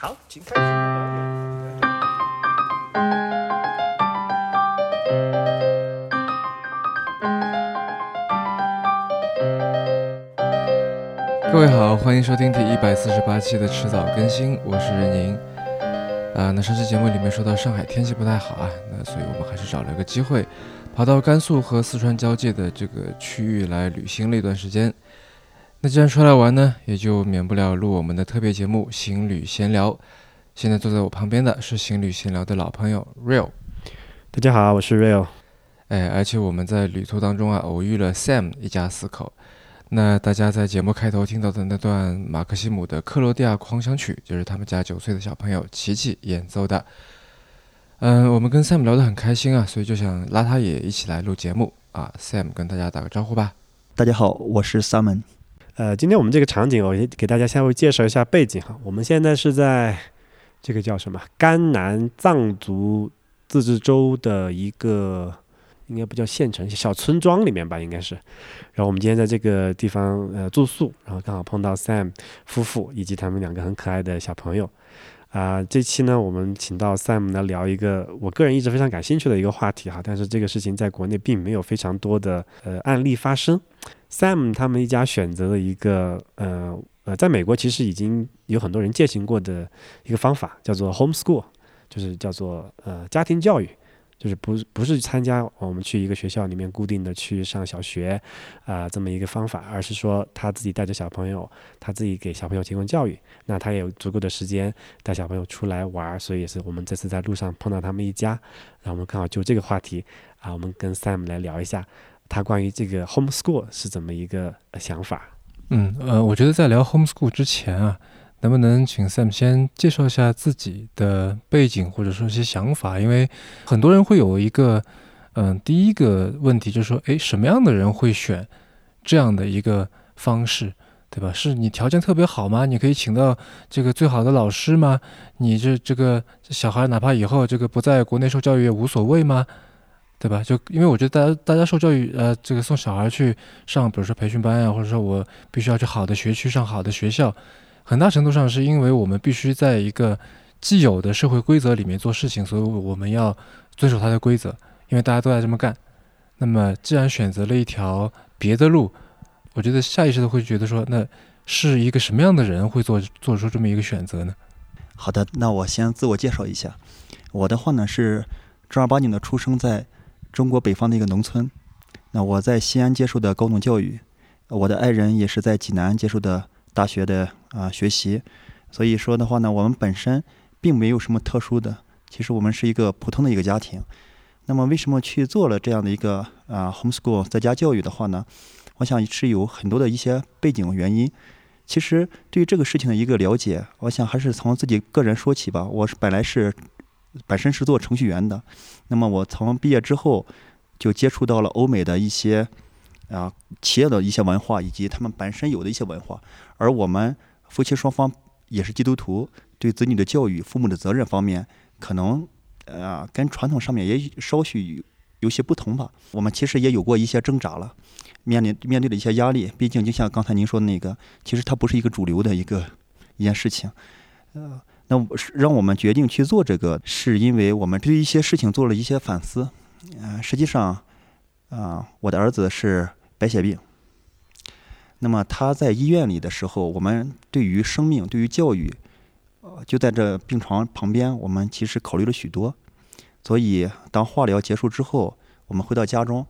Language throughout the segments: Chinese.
好，请开始。各位好，欢迎收听第一百四十八期的迟早更新，我是任宁。啊，那上期节目里面说到上海天气不太好啊，那所以我们还是找了个机会，跑到甘肃和四川交界的这个区域来旅行了一段时间。那既然出来玩呢，也就免不了录我们的特别节目《行旅闲聊》。现在坐在我旁边的是《行旅闲聊》的老朋友 Real。大家好，我是 Real。哎，而且我们在旅途当中啊，偶遇了 Sam 一家四口。那大家在节目开头听到的那段马克西姆的《克罗地亚狂想曲》，就是他们家九岁的小朋友琪琪演奏的。嗯，我们跟 Sam 聊得很开心啊，所以就想拉他也一起来录节目啊。Sam 跟大家打个招呼吧。大家好，我是 Simon。呃，今天我们这个场景，我先给大家稍微介绍一下背景哈。我们现在是在这个叫什么甘南藏族自治州的一个。应该不叫县城，小村庄里面吧，应该是。然后我们今天在这个地方呃住宿，然后刚好碰到 Sam 夫妇以及他们两个很可爱的小朋友。啊，这期呢，我们请到 Sam 来聊一个我个人一直非常感兴趣的一个话题哈，但是这个事情在国内并没有非常多的呃案例发生。Sam 他们一家选择了一个呃呃，在美国其实已经有很多人践行过的一个方法，叫做 homeschool，就是叫做呃家庭教育。就是不不是参加我们去一个学校里面固定的去上小学，啊这么一个方法，而是说他自己带着小朋友，他自己给小朋友提供教育，那他也有足够的时间带小朋友出来玩儿，所以也是我们这次在路上碰到他们一家，然后我们刚好就这个话题啊，我们跟 Sam 来聊一下他关于这个 homeschool 是怎么一个想法。嗯呃，我觉得在聊 homeschool 之前啊。能不能请 Sam 先介绍一下自己的背景或者说一些想法？因为很多人会有一个，嗯，第一个问题就是说，诶，什么样的人会选这样的一个方式，对吧？是你条件特别好吗？你可以请到这个最好的老师吗？你这这个小孩哪怕以后这个不在国内受教育也无所谓吗？对吧？就因为我觉得大家大家受教育，呃，这个送小孩去上，比如说培训班呀，或者说我必须要去好的学区上好的学校。很大程度上是因为我们必须在一个既有的社会规则里面做事情，所以我们要遵守它的规则，因为大家都在这么干。那么，既然选择了一条别的路，我觉得下意识的会觉得说，那是一个什么样的人会做做出这么一个选择呢？好的，那我先自我介绍一下，我的话呢是正儿八经的出生在中国北方的一个农村。那我在西安接受的高等教育，我的爱人也是在济南接受的。大学的啊学习，所以说的话呢，我们本身并没有什么特殊的，其实我们是一个普通的一个家庭。那么为什么去做了这样的一个啊 homeschool 在家教育的话呢？我想是有很多的一些背景原因。其实对于这个事情的一个了解，我想还是从自己个人说起吧。我是本来是本身是做程序员的，那么我从毕业之后就接触到了欧美的一些。啊，企业的一些文化以及他们本身有的一些文化，而我们夫妻双方也是基督徒，对子女的教育、父母的责任方面，可能呃跟传统上面也稍许有些不同吧。我们其实也有过一些挣扎了，面临面对的一些压力。毕竟就像刚才您说的那个，其实它不是一个主流的一个一件事情。呃，那让我们决定去做这个，是因为我们对一些事情做了一些反思。呃，实际上，啊，我的儿子是。白血病。那么他在医院里的时候，我们对于生命、对于教育，呃，就在这病床旁边，我们其实考虑了许多。所以，当化疗结束之后，我们回到家中，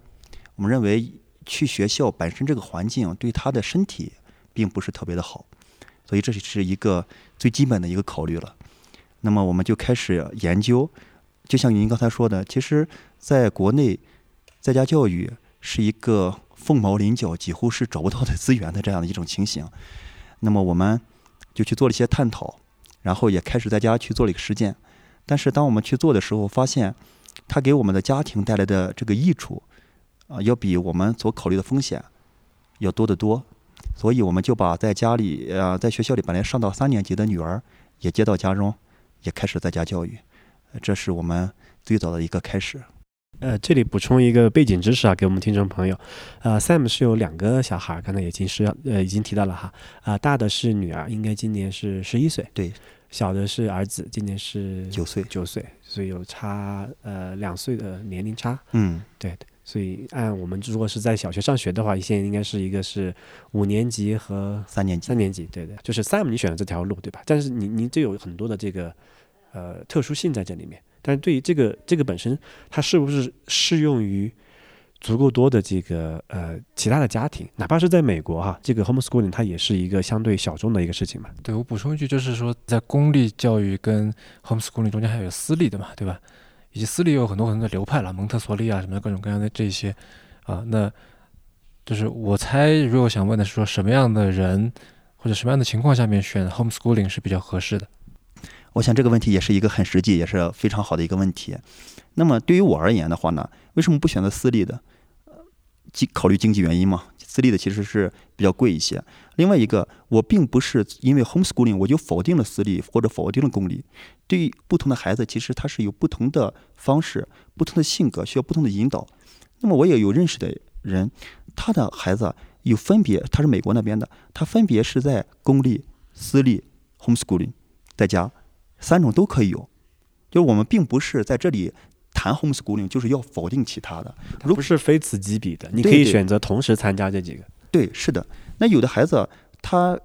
我们认为去学校本身这个环境对他的身体并不是特别的好，所以这是是一个最基本的一个考虑了。那么我们就开始研究，就像您刚才说的，其实在国内在家教育是一个。凤毛麟角，几乎是找不到的资源的这样的一种情形，那么我们就去做了一些探讨，然后也开始在家去做了一个实践。但是当我们去做的时候，发现它给我们的家庭带来的这个益处啊，要比我们所考虑的风险要多得多。所以我们就把在家里呃，在学校里本来上到三年级的女儿也接到家中，也开始在家教育。这是我们最早的一个开始。呃，这里补充一个背景知识啊，给我们听众朋友，呃，Sam 是有两个小孩，刚才已经是呃已经提到了哈，啊，大的是女儿，应该今年是十一岁，对，小的是儿子，今年是九岁，九岁，所以有差呃两岁的年龄差。嗯，对的，所以按我们如果是在小学上学的话，现在应该是一个是五年级和三年级三，年级，对的，就是 Sam 你选的这条路，对吧？但是你你这有很多的这个呃特殊性在这里面，但是对于这个这个本身，它是不是适用于足够多的这个呃其他的家庭，哪怕是在美国哈，这个 homeschooling 它也是一个相对小众的一个事情嘛。对我补充一句，就是说在公立教育跟 homeschooling 中间还有私立的嘛，对吧？以及私立有很多很多的流派了，蒙特梭利啊什么各种各样的这些啊，那就是我猜，如果想问的是说什么样的人或者什么样的情况下面选 homeschooling 是比较合适的？我想这个问题也是一个很实际，也是非常好的一个问题。那么对于我而言的话呢，为什么不选择私立的？呃，经考虑经济原因嘛，私立的其实是比较贵一些。另外一个，我并不是因为 homeschooling 我就否定了私立或者否定了公立。对于不同的孩子，其实他是有不同的方式、不同的性格，需要不同的引导。那么我也有认识的人，他的孩子有分别，他是美国那边的，他分别是在公立、私立、homeschooling 在家三种都可以有。就是我们并不是在这里谈 homeschooling，就是要否定其他的。如不是非此即彼的，你可以选择同时参加这几个。对，是的。那有的孩子他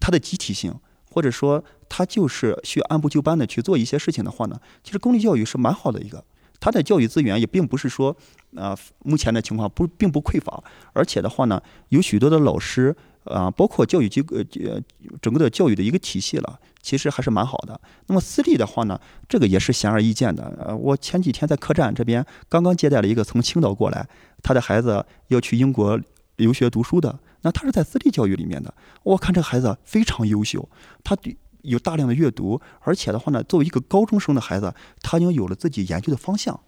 他的集体性，或者说他就是需要按部就班的去做一些事情的话呢，其实公立教育是蛮好的一个。他的教育资源也并不是说，呃，目前的情况不并不匮乏，而且的话呢，有许多的老师啊、包括教育机构呃整个的教育的一个体系了，其实还是蛮好的。那么私立的话呢，这个也是显而易见的。呃，我前几天在客栈这边刚刚接待了一个从青岛过来，他的孩子要去英国留学读书的，那他是在私立教育里面的。我看这孩子非常优秀，他对有大量的阅读，而且的话呢，作为一个高中生的孩子，他已经有了自己研究的方向，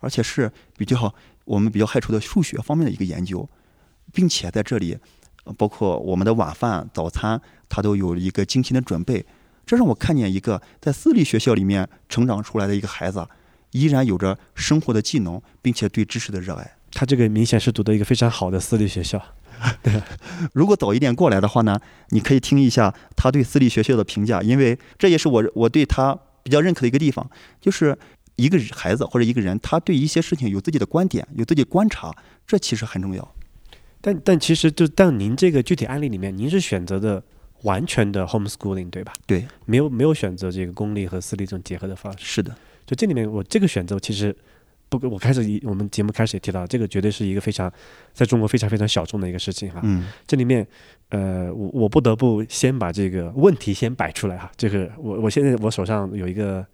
而且是比较我们比较害处的数学方面的一个研究，并且在这里，包括我们的晚饭、早餐，他都有一个精心的准备。这让我看见一个在私立学校里面成长出来的一个孩子，依然有着生活的技能，并且对知识的热爱。他这个明显是读的一个非常好的私立学校。对如果早一点过来的话呢，你可以听一下他对私立学校的评价，因为这也是我我对他比较认可的一个地方，就是一个孩子或者一个人，他对一些事情有自己的观点，有自己观察，这其实很重要。但但其实就但您这个具体案例里面，您是选择的完全的 homeschooling 对吧？对，没有没有选择这个公立和私立这种结合的方式。是的，就这里面我这个选择其实不，我开始一我们节目开始也提到，这个绝对是一个非常在中国非常非常小众的一个事情哈。嗯，这里面，呃，我我不得不先把这个问题先摆出来哈。这个我我现在我手上有一个，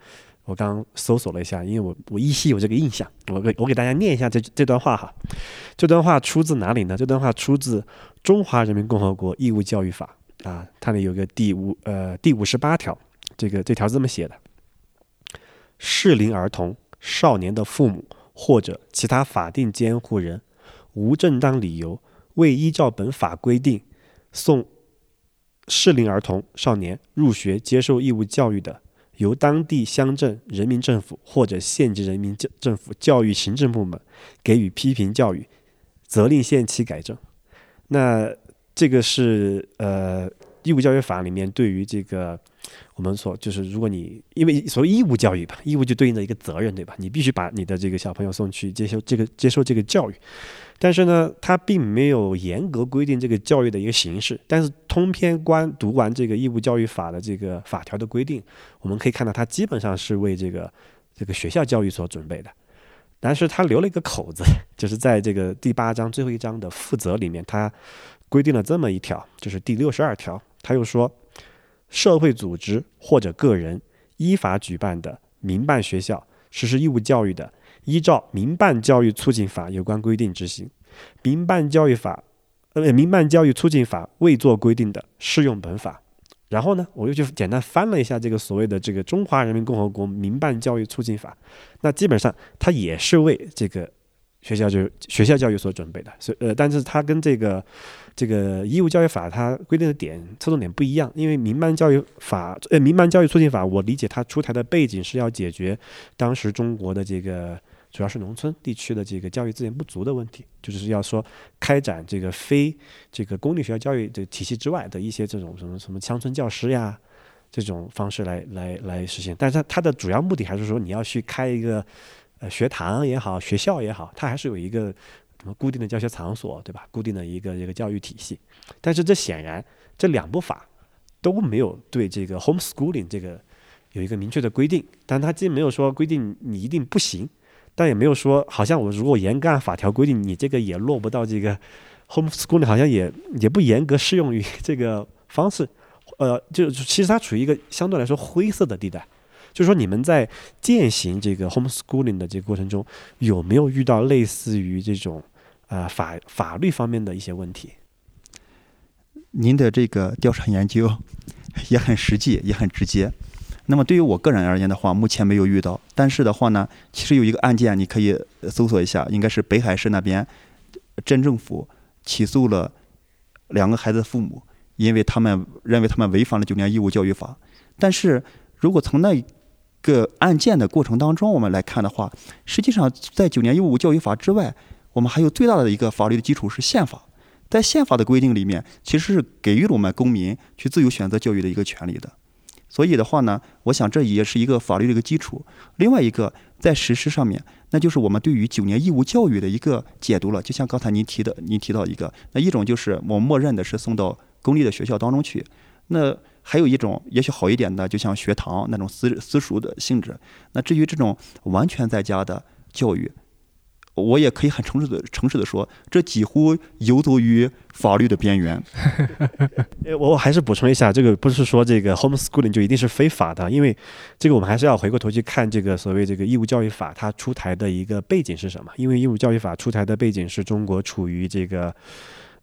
我刚刚搜索了一下，因为我我依稀有这个印象，我给我给大家念一下这这段话哈。这段话出自哪里呢？这段话出自《中华人民共和国义务教育法》啊，它里有个第五呃第五十八条，这个这条是这么写的：适龄儿童、少年的父母或者其他法定监护人，无正当理由未依照本法规定送适龄儿童、少年入学接受义务教育的，由当地乡镇人民政府或者县级人民政政府教育行政部门给予批评教育，责令限期改正。那这个是呃义务教育法里面对于这个我们所就是如果你因为所谓义务教育吧，义务就对应着一个责任，对吧？你必须把你的这个小朋友送去接受这个接受这个教育。但是呢，它并没有严格规定这个教育的一个形式。但是通篇观读完这个义务教育法的这个法条的规定，我们可以看到它基本上是为这个这个学校教育所准备的。但是它留了一个口子，就是在这个第八章最后一章的负责里面，它规定了这么一条，就是第六十二条，他又说，社会组织或者个人依法举办的民办学校实施义务教育的，依照《民办教育促进法》有关规定执行。民办教育法，呃，民办教育促进法未做规定的，适用本法。然后呢，我又去简单翻了一下这个所谓的这个《中华人民共和国民办教育促进法》，那基本上它也是为这个学校就学校教育所准备的，所以呃，但是它跟这个这个义务教育法它规定的点侧重点不一样，因为民办教育法呃民办教育促进法，我理解它出台的背景是要解决当时中国的这个主要是农村地区的这个教育资源不足的问题，就是要说开展这个非这个公立学校教育的体系之外的一些这种什么什么乡村教师呀，这种方式来来来实现。但是它的主要目的还是说你要去开一个学堂也好，学校也好，它还是有一个什么固定的教学场所，对吧？固定的一个一个教育体系。但是这显然这两部法都没有对这个 homeschooling 这个有一个明确的规定，但它既没有说规定你一定不行。但也没有说，好像我如果严格按法条规定，你这个也落不到这个 homeschooling，好像也也不严格适用于这个方式。呃，就其实它处于一个相对来说灰色的地带。就是说，你们在践行这个 homeschooling 的这个过程中，有没有遇到类似于这种呃法法律方面的一些问题？您的这个调查研究 也很实际，也很直接。那么对于我个人而言的话，目前没有遇到。但是的话呢，其实有一个案件，你可以搜索一下，应该是北海市那边镇政府起诉了两个孩子的父母，因为他们认为他们违反了九年义务教育法。但是如果从那个案件的过程当中我们来看的话，实际上在九年义务教育法之外，我们还有最大的一个法律的基础是宪法。在宪法的规定里面，其实是给予了我们公民去自由选择教育的一个权利的。所以的话呢，我想这也是一个法律的一个基础。另外一个在实施上面，那就是我们对于九年义务教育的一个解读了。就像刚才您提的，您提到一个，那一种就是我默认的是送到公立的学校当中去。那还有一种也许好一点的，就像学堂那种私私塾的性质。那至于这种完全在家的教育。我也可以很诚实的、诚实的说，这几乎游走于法律的边缘。我，我还是补充一下，这个不是说这个 homeschooling 就一定是非法的，因为这个我们还是要回过头去看这个所谓这个义务教育法它出台的一个背景是什么？因为义务教育法出台的背景是中国处于这个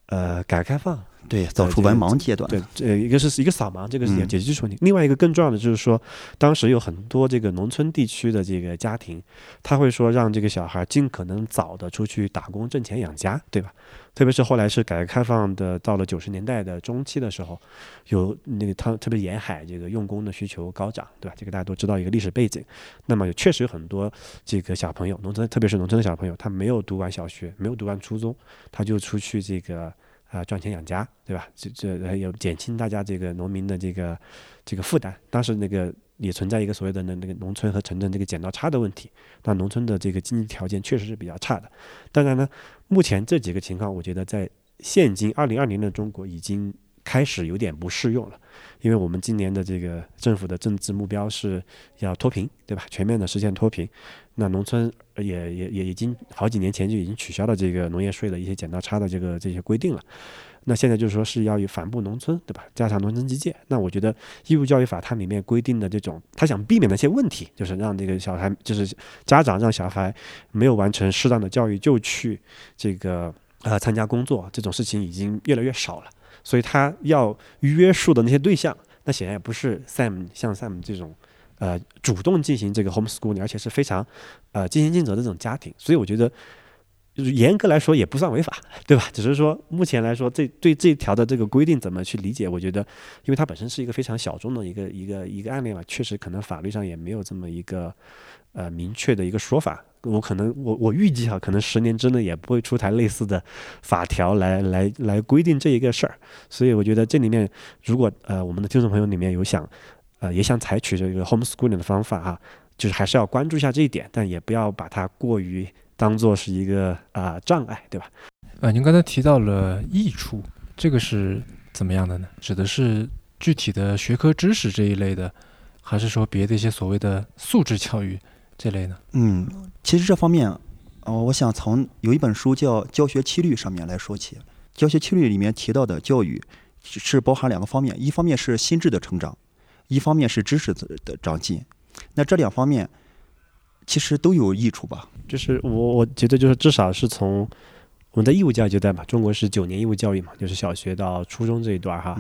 呃改革开放。对，走出文盲阶段。对，这一个是一个扫盲，这个是解决基础问题。另外一个更重要的就是说，当时有很多这个农村地区的这个家庭，他会说让这个小孩尽可能早的出去打工挣钱养家，对吧？特别是后来是改革开放的，到了九十年代的中期的时候，有那个他特别沿海这个用工的需求高涨，对吧？这个大家都知道一个历史背景。那么确实有很多这个小朋友，农村特别是农村的小朋友，他没有读完小学，没有读完初中，他就出去这个。啊，赚钱养家，对吧？这这还有减轻大家这个农民的这个这个负担。当时那个也存在一个所谓的那那个农村和城镇这个剪刀差的问题。那农村的这个经济条件确实是比较差的。当然呢，目前这几个情况，我觉得在现今二零二零的中国已经开始有点不适用了。因为我们今年的这个政府的政治目标是要脱贫，对吧？全面的实现脱贫。那农村也也也已经好几年前就已经取消了这个农业税的一些剪刀差的这个这些规定了。那现在就是说是要有反哺农村，对吧？加强农村基建。那我觉得义务教育法它里面规定的这种，他想避免的一些问题，就是让这个小孩，就是家长让小孩没有完成适当的教育就去这个呃参加工作，这种事情已经越来越少了。所以他要约束的那些对象，那显然也不是 Sam 像 Sam 这种，呃，主动进行这个 homeschooling，而且是非常，呃，尽心尽责的这种家庭。所以我觉得，就是严格来说也不算违法，对吧？只是说目前来说，这对这条的这个规定怎么去理解？我觉得，因为它本身是一个非常小众的一个一个一个案例嘛，确实可能法律上也没有这么一个，呃，明确的一个说法。我可能我我预计哈，可能十年之内也不会出台类似的法条来来来规定这一个事儿，所以我觉得这里面如果呃我们的听众朋友里面有想呃也想采取这个 homeschooling 的方法哈，就是还是要关注一下这一点，但也不要把它过于当做是一个啊障碍，对吧？呃，您刚才提到了益处，这个是怎么样的呢？指的是具体的学科知识这一类的，还是说别的一些所谓的素质教育？这类呢？嗯，其实这方面，呃，我想从有一本书叫《教学七律》上面来说起。教学七律里面提到的教育是包含两个方面，一方面是心智的成长，一方面是知识的的长进。那这两方面其实都有益处吧？就是我我觉得就是至少是从我们的义务教育阶段吧，中国是九年义务教育嘛，就是小学到初中这一段哈。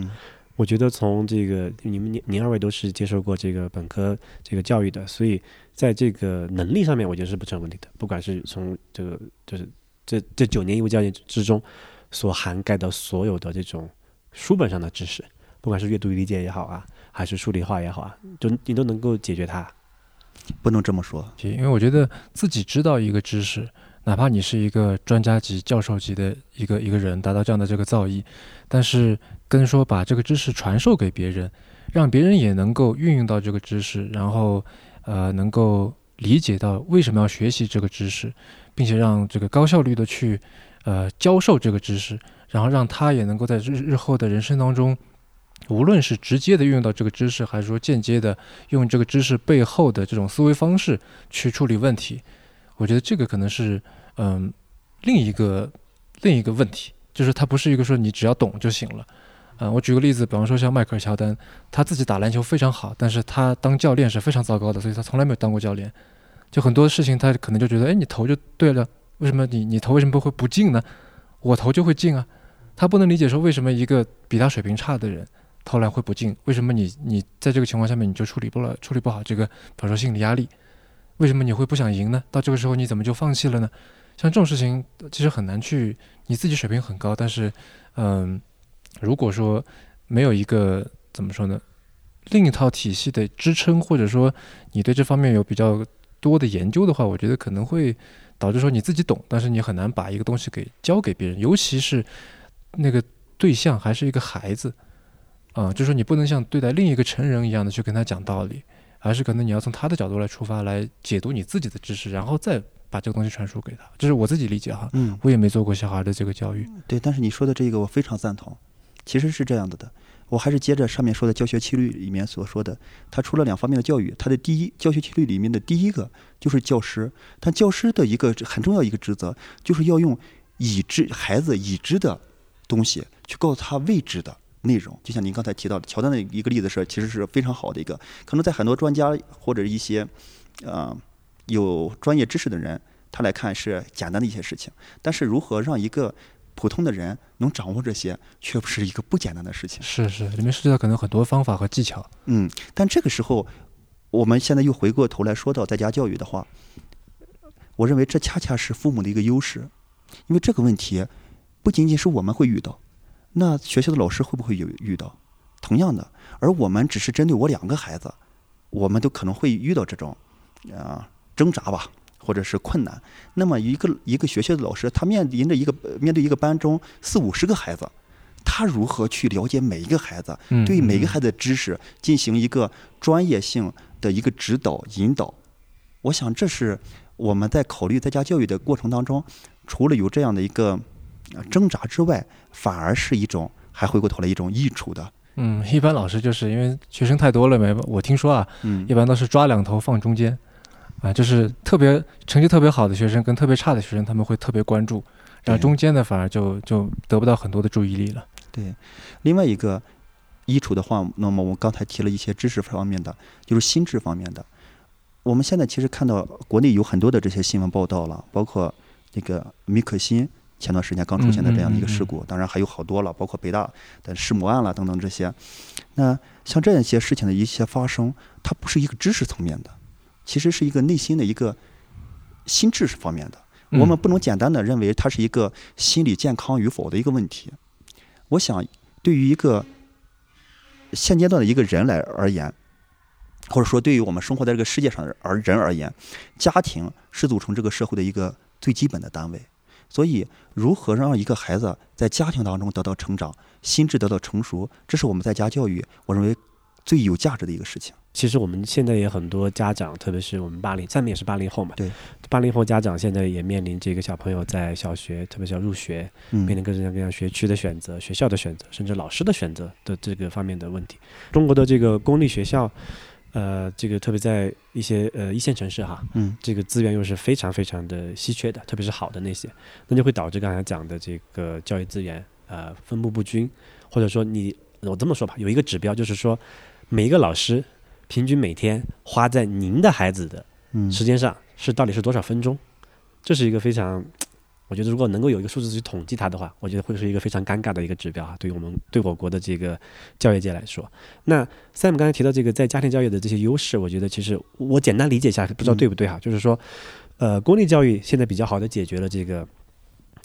我觉得从这个你们您您二位都是接受过这个本科这个教育的，所以在这个能力上面，我觉得是不成问题的。不管是从这个就是这这九年义务教育之中所涵盖的所有的这种书本上的知识，不管是阅读理解也好啊，还是数理化也好啊，就你都能够解决它。不能这么说，因为我觉得自己知道一个知识，哪怕你是一个专家级、教授级的一个一个人，达到这样的这个造诣，但是。跟说把这个知识传授给别人，让别人也能够运用到这个知识，然后呃能够理解到为什么要学习这个知识，并且让这个高效率的去呃教授这个知识，然后让他也能够在日日后的人生当中，无论是直接的运用到这个知识，还是说间接的用这个知识背后的这种思维方式去处理问题，我觉得这个可能是嗯另一个另一个问题，就是它不是一个说你只要懂就行了。嗯，我举个例子，比方说像迈克尔乔丹，他自己打篮球非常好，但是他当教练是非常糟糕的，所以他从来没有当过教练。就很多事情他可能就觉得，哎，你投就对了，为什么你你投为什么不会不进呢？我投就会进啊。他不能理解说为什么一个比他水平差的人后来会不进，为什么你你在这个情况下面你就处理不了处理不好这个，比如说心理压力，为什么你会不想赢呢？到这个时候你怎么就放弃了呢？像这种事情其实很难去，你自己水平很高，但是嗯。如果说没有一个怎么说呢，另一套体系的支撑，或者说你对这方面有比较多的研究的话，我觉得可能会导致说你自己懂，但是你很难把一个东西给教给别人，尤其是那个对象还是一个孩子啊，就是说你不能像对待另一个成人一样的去跟他讲道理，而是可能你要从他的角度来出发来解读你自己的知识，然后再把这个东西传输给他。这是我自己理解哈，嗯，我也没做过小孩的这个教育，对，但是你说的这个我非常赞同。其实是这样子的，我还是接着上面说的教学纪律里面所说的，它除了两方面的教育，它的第一教学纪律里面的第一个就是教师，但教师的一个很重要一个职责，就是要用已知孩子已知的东西去告诉他未知的内容。就像您刚才提到的乔丹的一个例子是，其实是非常好的一个，可能在很多专家或者一些呃有专业知识的人，他来看是简单的一些事情，但是如何让一个普通的人能掌握这些，却不是一个不简单的事情。是是，里面涉及到可能很多方法和技巧。嗯，但这个时候，我们现在又回过头来说到在家教育的话，我认为这恰恰是父母的一个优势，因为这个问题不仅仅是我们会遇到，那学校的老师会不会有遇到？同样的，而我们只是针对我两个孩子，我们都可能会遇到这种啊挣扎吧。或者是困难，那么一个一个学校的老师，他面临着一个面对一个班中四五十个孩子，他如何去了解每一个孩子，对每个孩子的知识进行一个专业性的一个指导引导？我想这是我们在考虑在家教育的过程当中，除了有这样的一个挣扎之外，反而是一种还回过头来一种益处的。嗯，一般老师就是因为学生太多了没？我听说啊，嗯，一般都是抓两头放中间。啊，就是特别成绩特别好的学生跟特别差的学生，他们会特别关注，然后中间的反而就就得不到很多的注意力了。对，另外一个益处的话，那么我刚才提了一些知识方面的，就是心智方面的。我们现在其实看到国内有很多的这些新闻报道了，包括那个米可欣前段时间刚出现的这样的一个事故，当然还有好多了，包括北大的弑母案了等等这些。那像这样一些事情的一些发生，它不是一个知识层面的。其实是一个内心的一个心智方面的，我们不能简单的认为它是一个心理健康与否的一个问题。我想，对于一个现阶段的一个人来而言，或者说对于我们生活在这个世界上而人而言，家庭是组成这个社会的一个最基本的单位。所以，如何让一个孩子在家庭当中得到成长，心智得到成熟，这是我们在家教育我认为最有价值的一个事情。其实我们现在也很多家长，特别是我们八零，下面也是八零后嘛。对，八零后家长现在也面临这个小朋友在小学，特别是要入学，面临各种各样学区的选择、学校的选择，甚至老师的选择的这个方面的问题。中国的这个公立学校，呃，这个特别在一些呃一线城市哈，嗯，这个资源又是非常非常的稀缺的，特别是好的那些，那就会导致刚才讲的这个教育资源呃分布不均，或者说你我这么说吧，有一个指标就是说每一个老师。平均每天花在您的孩子的时间上是到底是多少分钟？这是一个非常，我觉得如果能够有一个数字去统计它的话，我觉得会是一个非常尴尬的一个指标啊。对于我们对我国的这个教育界来说，那 Sam 刚才提到这个在家庭教育的这些优势，我觉得其实我简单理解一下，不知道对不对哈？就是说，呃，公立教育现在比较好的解决了这个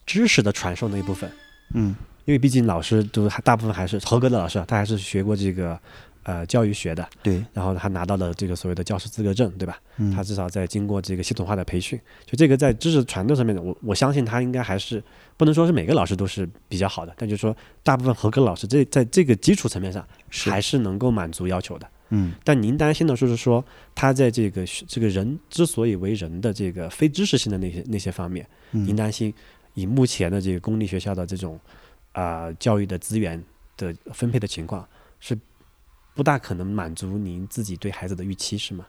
知识的传授那一部分，嗯，因为毕竟老师都还大部分还是合格的老师，他还是学过这个。呃教育学的，对，然后他拿到了这个所谓的教师资格证，对吧？嗯，他至少在经过这个系统化的培训，就这个在知识传递上面，我我相信他应该还是不能说是每个老师都是比较好的，但就是说大部分合格老师这在这个基础层面上还是能够满足要求的。嗯。但您担心的就是说，他在这个这个人之所以为人的这个非知识性的那些那些方面，您嗯，担心以目前的这个公立学校的这种啊、教育的资源的分配的情况，是不大可能满足您自己对孩子的预期，是吗？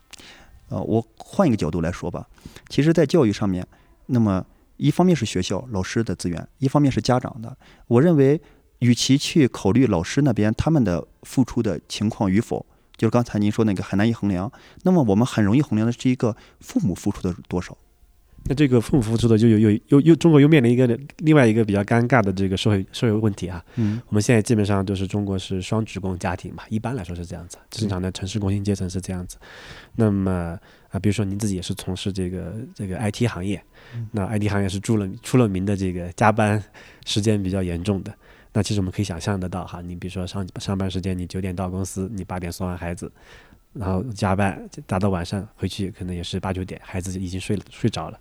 呃，我换一个角度来说吧，其实，在教育上面，那么一方面是学校老师的资源，一方面是家长的。我认为，与其去考虑老师那边他们的付出的情况与否，就是刚才您说那个很难以衡量，那么我们很容易衡量的是一个父母付出的多少。那这个父母付出的就有有又又中国又面临一个另外一个比较尴尬的这个社会社会问题啊。嗯我们现在基本上就是中国是双职工家庭嘛，一般来说是这样子，正常的城市工薪阶层是这样子。那么啊，比如说您自己也是从事这个这个 IT 行业，那 IT 行业是出了出了名的这个加班时间比较严重的。那其实我们可以想象得到哈，你比如说上上班时间你九点到公司，你八点送完孩子，然后加班打到晚上回去可能也是八九点，孩子已经睡了睡着了。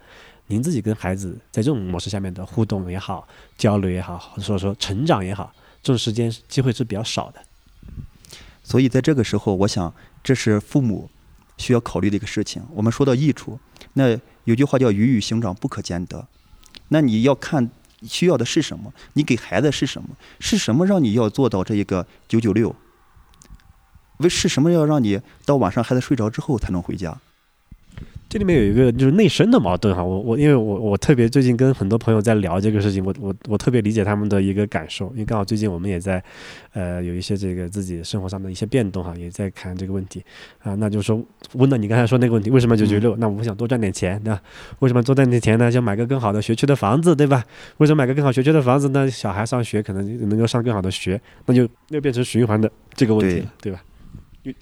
您自己跟孩子在这种模式下面的互动也好，交流也好，或者说说成长也好，这种时间机会是比较少的。所以在这个时候，我想这是父母需要考虑的一个事情。我们说到益处，那有句话叫“鱼与熊掌不可兼得”，那你要看需要的是什么，你给孩子是什么，是什么让你要做到这一个九九六？为是什么要让你到晚上孩子睡着之后才能回家？这里面有一个就是内生的矛盾哈，我我因为我我特别最近跟很多朋友在聊这个事情，我我我特别理解他们的一个感受，因为刚好最近我们也在呃有一些这个自己生活上的一些变动哈，也在看这个问题啊，那就是说问到你刚才说那个问题，为什么九九六？那我想多赚点钱，对吧？为什么多赚点钱呢？想买个更好的学区的房子，对吧？为什么买个更好学区的房子呢？小孩上学可能能够上更好的学，那就又变成循环的这个问题了，对吧？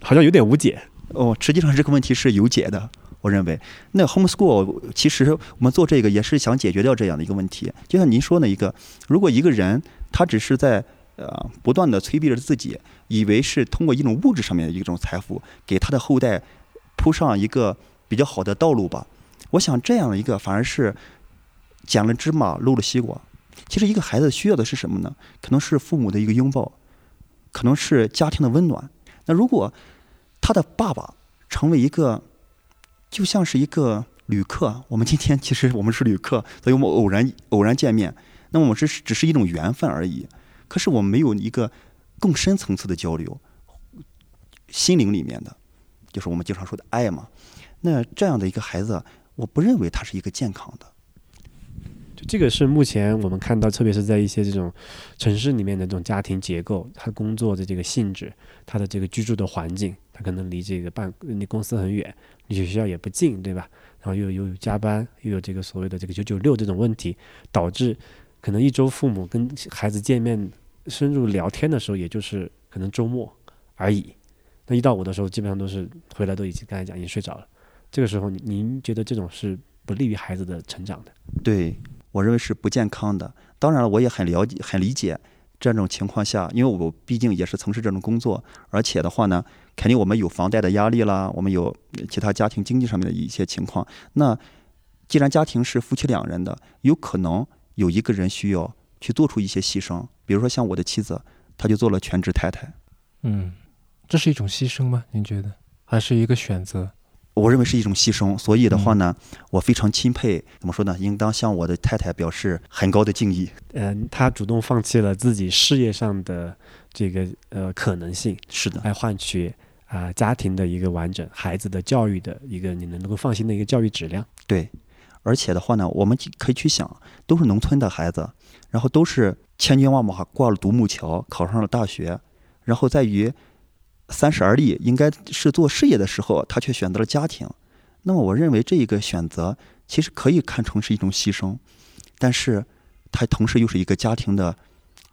好像有点无解。哦，实际上这个问题是有解的，我认为。那 homeschool 其实我们做这个也是想解决掉这样的一个问题。就像您说的一个，如果一个人他只是在呃不断的催逼着自己，以为是通过一种物质上面的一种财富给他的后代铺上一个比较好的道路吧，我想这样的一个反而是捡了芝麻漏了西瓜。其实一个孩子需要的是什么呢？可能是父母的一个拥抱，可能是家庭的温暖。那如果他的爸爸成为一个，就像是一个旅客。我们今天其实我们是旅客，所以我们偶然偶然见面，那么我们只是只是一种缘分而已。可是我们没有一个更深层次的交流，心灵里面的，就是我们经常说的爱嘛。那这样的一个孩子，我不认为他是一个健康的。这个是目前我们看到，特别是在一些这种城市里面的这种家庭结构，他工作的这个性质，他的这个居住的环境，他可能离这个办离公司很远，离学校也不近，对吧？然后又又有加班，又有这个所谓的这个九九六这种问题，导致可能一周父母跟孩子见面深入聊天的时候，也就是可能周末而已。那一到五的时候，基本上都是回来都已经刚才讲已经睡着了。这个时候，您觉得这种是不利于孩子的成长的？对我认为是不健康的。当然了，我也很了解、很理解这种情况下，因为我毕竟也是从事这种工作，而且的话呢，肯定我们有房贷的压力啦，我们有其他家庭经济上面的一些情况。那既然家庭是夫妻两人的，有可能有一个人需要去做出一些牺牲，比如说像我的妻子，她就做了全职太太。嗯，这是一种牺牲吗？您觉得，还是一个选择？我认为是一种牺牲，所以的话呢，我非常钦佩，怎么说呢？应当向我的太太表示很高的敬意。嗯、她主动放弃了自己事业上的这个呃可能性，是的，来换取啊、家庭的一个完整，孩子的教育的一个你能够放心的一个教育质量。对，而且的话呢，我们可以去想，都是农村的孩子，然后都是千军万马过了独木桥，考上了大学，然后在于三十而立，应该是做事业的时候，他却选择了家庭。那么，我认为这一个选择其实可以看成是一种牺牲，但是它同时又是一个家庭的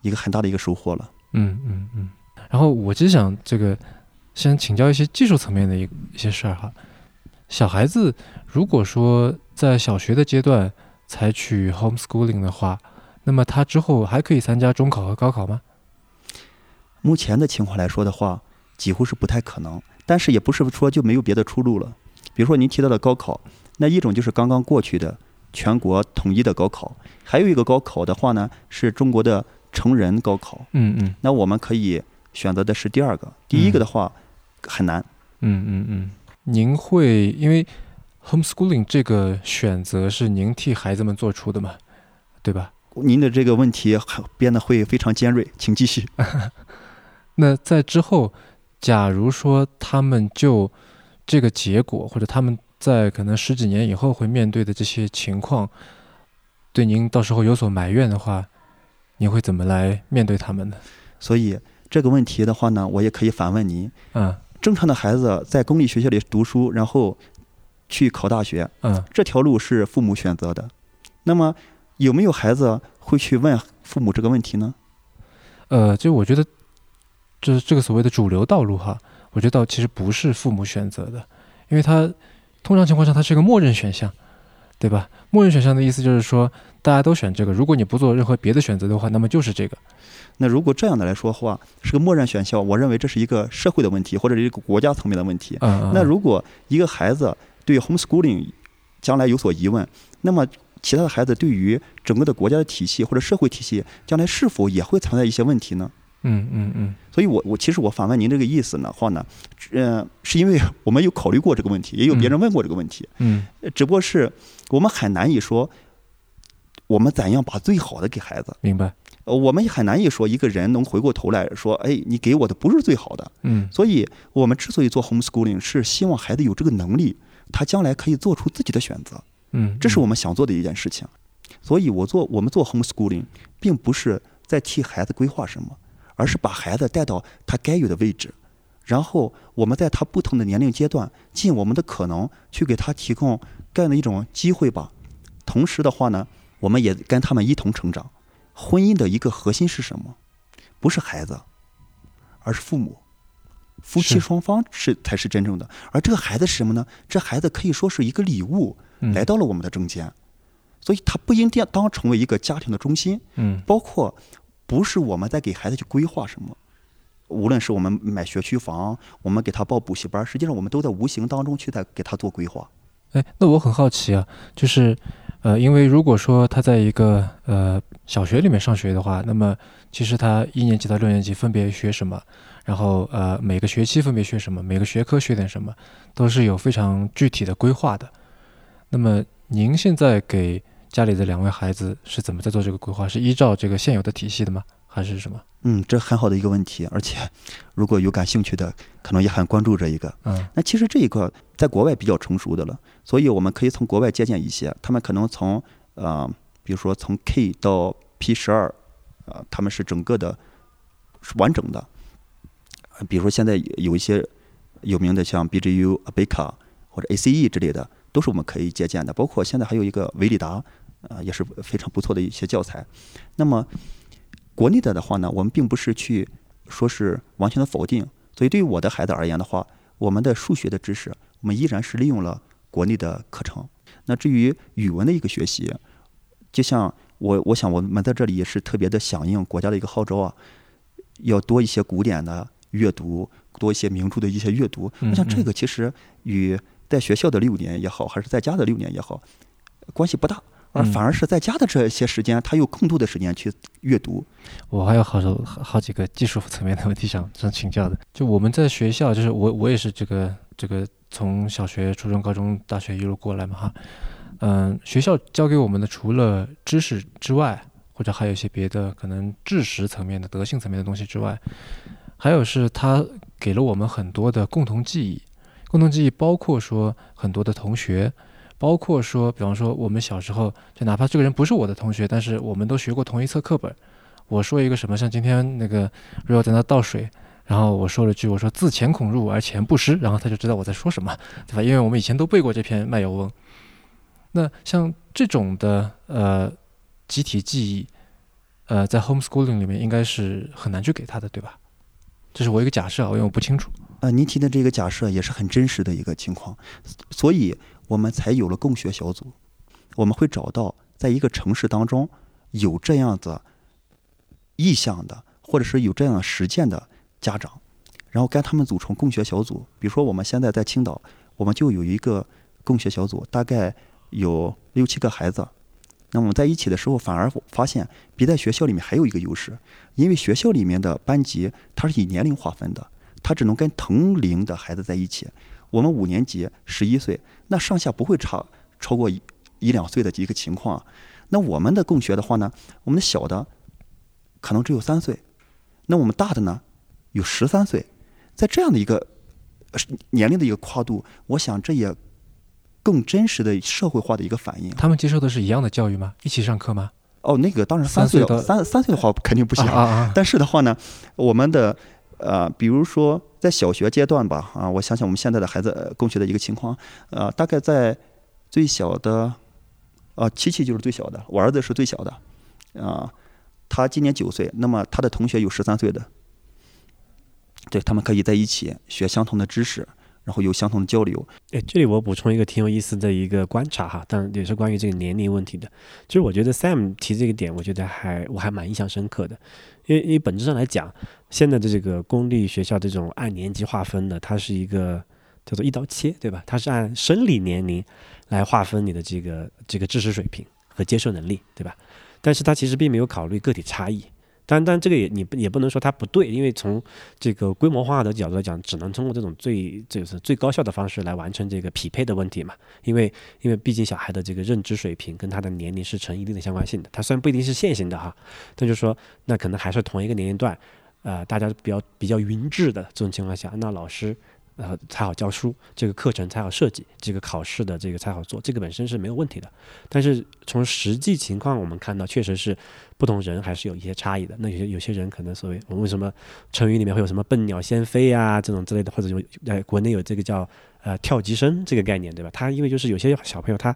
一个很大的一个收获了。嗯嗯嗯。然后我就想这个先请教一些技术层面的一一些事儿哈。小孩子如果说在小学的阶段采取 homeschooling 的话，那么他之后还可以参加中考和高考吗？目前的情况来说的话，几乎是不太可能。但是也不是说就没有别的出路了。比如说您提到的高考，那一种就是刚刚过去的全国统一的高考，还有一个高考的话呢，是中国的成人高考。嗯嗯那我们可以选择的是第二个，第一个的话很难。嗯嗯嗯，您会因为 homeschooling 这个选择是您替孩子们做出的嘛，对吧？您的这个问题很变得会非常尖锐，请继续。那在之后，假如说他们就这个结果，或者他们在可能十几年以后会面对的这些情况，对您到时候有所埋怨的话，您会怎么来面对他们呢？所以这个问题的话呢，我也可以反问您：嗯正常的孩子在公立学校里读书，然后去考大学，嗯这条路是父母选择的。那么有没有孩子会去问父母这个问题呢？呃，就我觉得，这这个所谓的主流道路哈，我觉得倒其实不是父母选择的，因为它通常情况下它是一个默认选项，对吧？默认选项的意思就是说大家都选这个，如果你不做任何别的选择的话，那么就是这个。那如果这样的来说的话，是个默认选项，我认为这是一个社会的问题，或者是一个国家层面的问题。嗯，嗯那如果一个孩子对 homeschooling 将来有所疑问，那么其他的孩子对于整个的国家的体系或者社会体系将来是否也会存在一些问题呢？嗯嗯嗯。所以我我其实我反问您这个意思呢话呢，呃，是因为我们有考虑过这个问题，也有别人问过这个问题，嗯。呃只不过是我们很难以说我们怎样把最好的给孩子，明白。呃我们也很难以说一个人能回过头来说，哎，你给我的不是最好的。嗯。所以我们之所以做 homeschooling，是希望孩子有这个能力，他将来可以做出自己的选择，嗯，这是我们想做的一件事情。所以我做我们做 homeschooling，并不是在替孩子规划什么，而是把孩子带到他该有的位置，然后我们在他不同的年龄阶段，尽我们的可能去给他提供这样的一种机会吧。同时的话呢，我们也跟他们一同成长。婚姻的一个核心是什么？不是孩子，而是父母。夫妻双方是才是真正的，而这个孩子是什么呢？这孩子可以说是一个礼物，嗯来到了我们的中间，所以他不应当当成为一个家庭的中心，嗯包括不是我们在给孩子去规划什么，无论是我们买学区房，我们给他报补习班，实际上我们都在无形当中去在给他做规划。哎，那我很好奇啊，就是，呃，因为如果说他在一个呃小学里面上学的话，那么其实他一年级到六年级分别学什么，然后呃每个学期分别学什么，每个学科学点什么，都是有非常具体的规划的。那么您现在给家里的两位孩子是怎么在做这个规划？是依照这个现有的体系的吗？还是什么？嗯，这很好的一个问题，而且如果有感兴趣的，可能也很关注这一个。嗯那其实这一个在国外比较成熟的了，所以我们可以从国外借鉴一些。他们可能从呃，比如说从 K 到 P 十二，呃，他们是整个的是完整的。呃比如说现在有一些有名的像 BGU、Abeka 或者 ACE 之类的，都是我们可以借鉴的。包括现在还有一个维里达，呃，也是非常不错的一些教材。那么国内的的话呢，我们并不是去说是完全的否定。所以对于我的孩子而言的话，我们的数学的知识，我们依然是利用了国内的课程。那至于语文的一个学习，就像我，我想我们在这里也是特别的响应国家的一个号召啊，要多一些古典的阅读，多一些名著的一些阅读。嗯我想这个其实与在学校的六年也好，还是在家的六年也好，关系不大。而嗯反而是在家的这些时间，他有更多的时间去阅读。我还有好多好好几个技术层面的问题想想请教的。就我们在学校，就是我我也是这个这个从小学、初中、高中、大学一路过来嘛哈。嗯，学校教给我们的除了知识之外，或者还有一些别的可能知识层面的、德性层面的东西之外，还有是他给了我们很多的共同记忆。共同记忆包括说很多的同学，包括说，比方说我们小时候，就哪怕这个人不是我的同学，但是我们都学过同一册课本。我说一个什么，像今天那个 Rio 在那倒水，然后我说了句我说自钱孔入而钱不湿，然后他就知道我在说什么，对吧？因为我们以前都背过这篇卖油翁。那像这种的呃集体记忆，呃，在 homeschooling 里面应该是很难去给他的，对吧？这是我一个假设啊，因为我不清楚。呃，您提的这个假设也是很真实的一个情况，所以我们才有了共学小组。我们会找到在一个城市当中有这样子意向的，或者是有这样实践的家长，然后跟他们组成共学小组。比如说我们现在在青岛，我们就有一个共学小组，大概有六七个孩子。那我们在一起的时候，反而发现比在学校里面还有一个优势，因为学校里面的班级它是以年龄划分的，它只能跟同龄的孩子在一起。我们五年级十一岁，那上下不会差超过一一两岁的一个情况。那我们的共学的话呢，我们的小的可能只有三岁，那我们大的呢有十三岁，在这样的一个年龄的一个跨度，我想这也。更真实的社会化的一个反应。他们接受的是一样的教育吗？一起上课吗？哦，那个当然三岁的三三岁的话肯定不行啊。但是的话呢，我们的呃，比如说在小学阶段吧，啊，我想想我们现在的孩子共学的一个情况，呃，大概在最小的，啊，琪琪就是最小的，我儿子是最小的，啊，他今年九岁，那么他的同学有十三岁的，对他们可以在一起学相同的知识。然后有相同的交流。哎，这里我补充一个挺有意思的一个观察哈，当然也是关于这个年龄问题的。其实我觉得 Sam 提这个点，我觉得还我还蛮印象深刻的。因为因为本质上来讲，现在的这个公立学校这种按年级划分的，它是一个叫做一刀切，对吧？它是按生理年龄来划分你的这个这个知识水平和接受能力，对吧？但是它其实并没有考虑个体差异。但但这个也你也不能说它不对，因为从这个规模化的角度来讲，只能通过这种最就是最高效的方式来完成这个匹配的问题嘛。因为因为毕竟小孩的这个认知水平跟他的年龄是成一定的相关性的。他虽然不一定是线性的哈，但就是说那可能还是同一个年龄段，呃，大家比较比较匀质的这种情况下，那老师。然后，才好教书，这个课程才好设计，这个考试的这个才好做，这个本身是没有问题的。但是从实际情况我们看到，确实是不同人还是有一些差异的。那有些有些人可能所谓我们为什么成语里面会有什么笨鸟先飞啊这种之类的，或者有在国内有这个叫。呃，跳级生这个概念，对吧？他因为就是有些小朋友他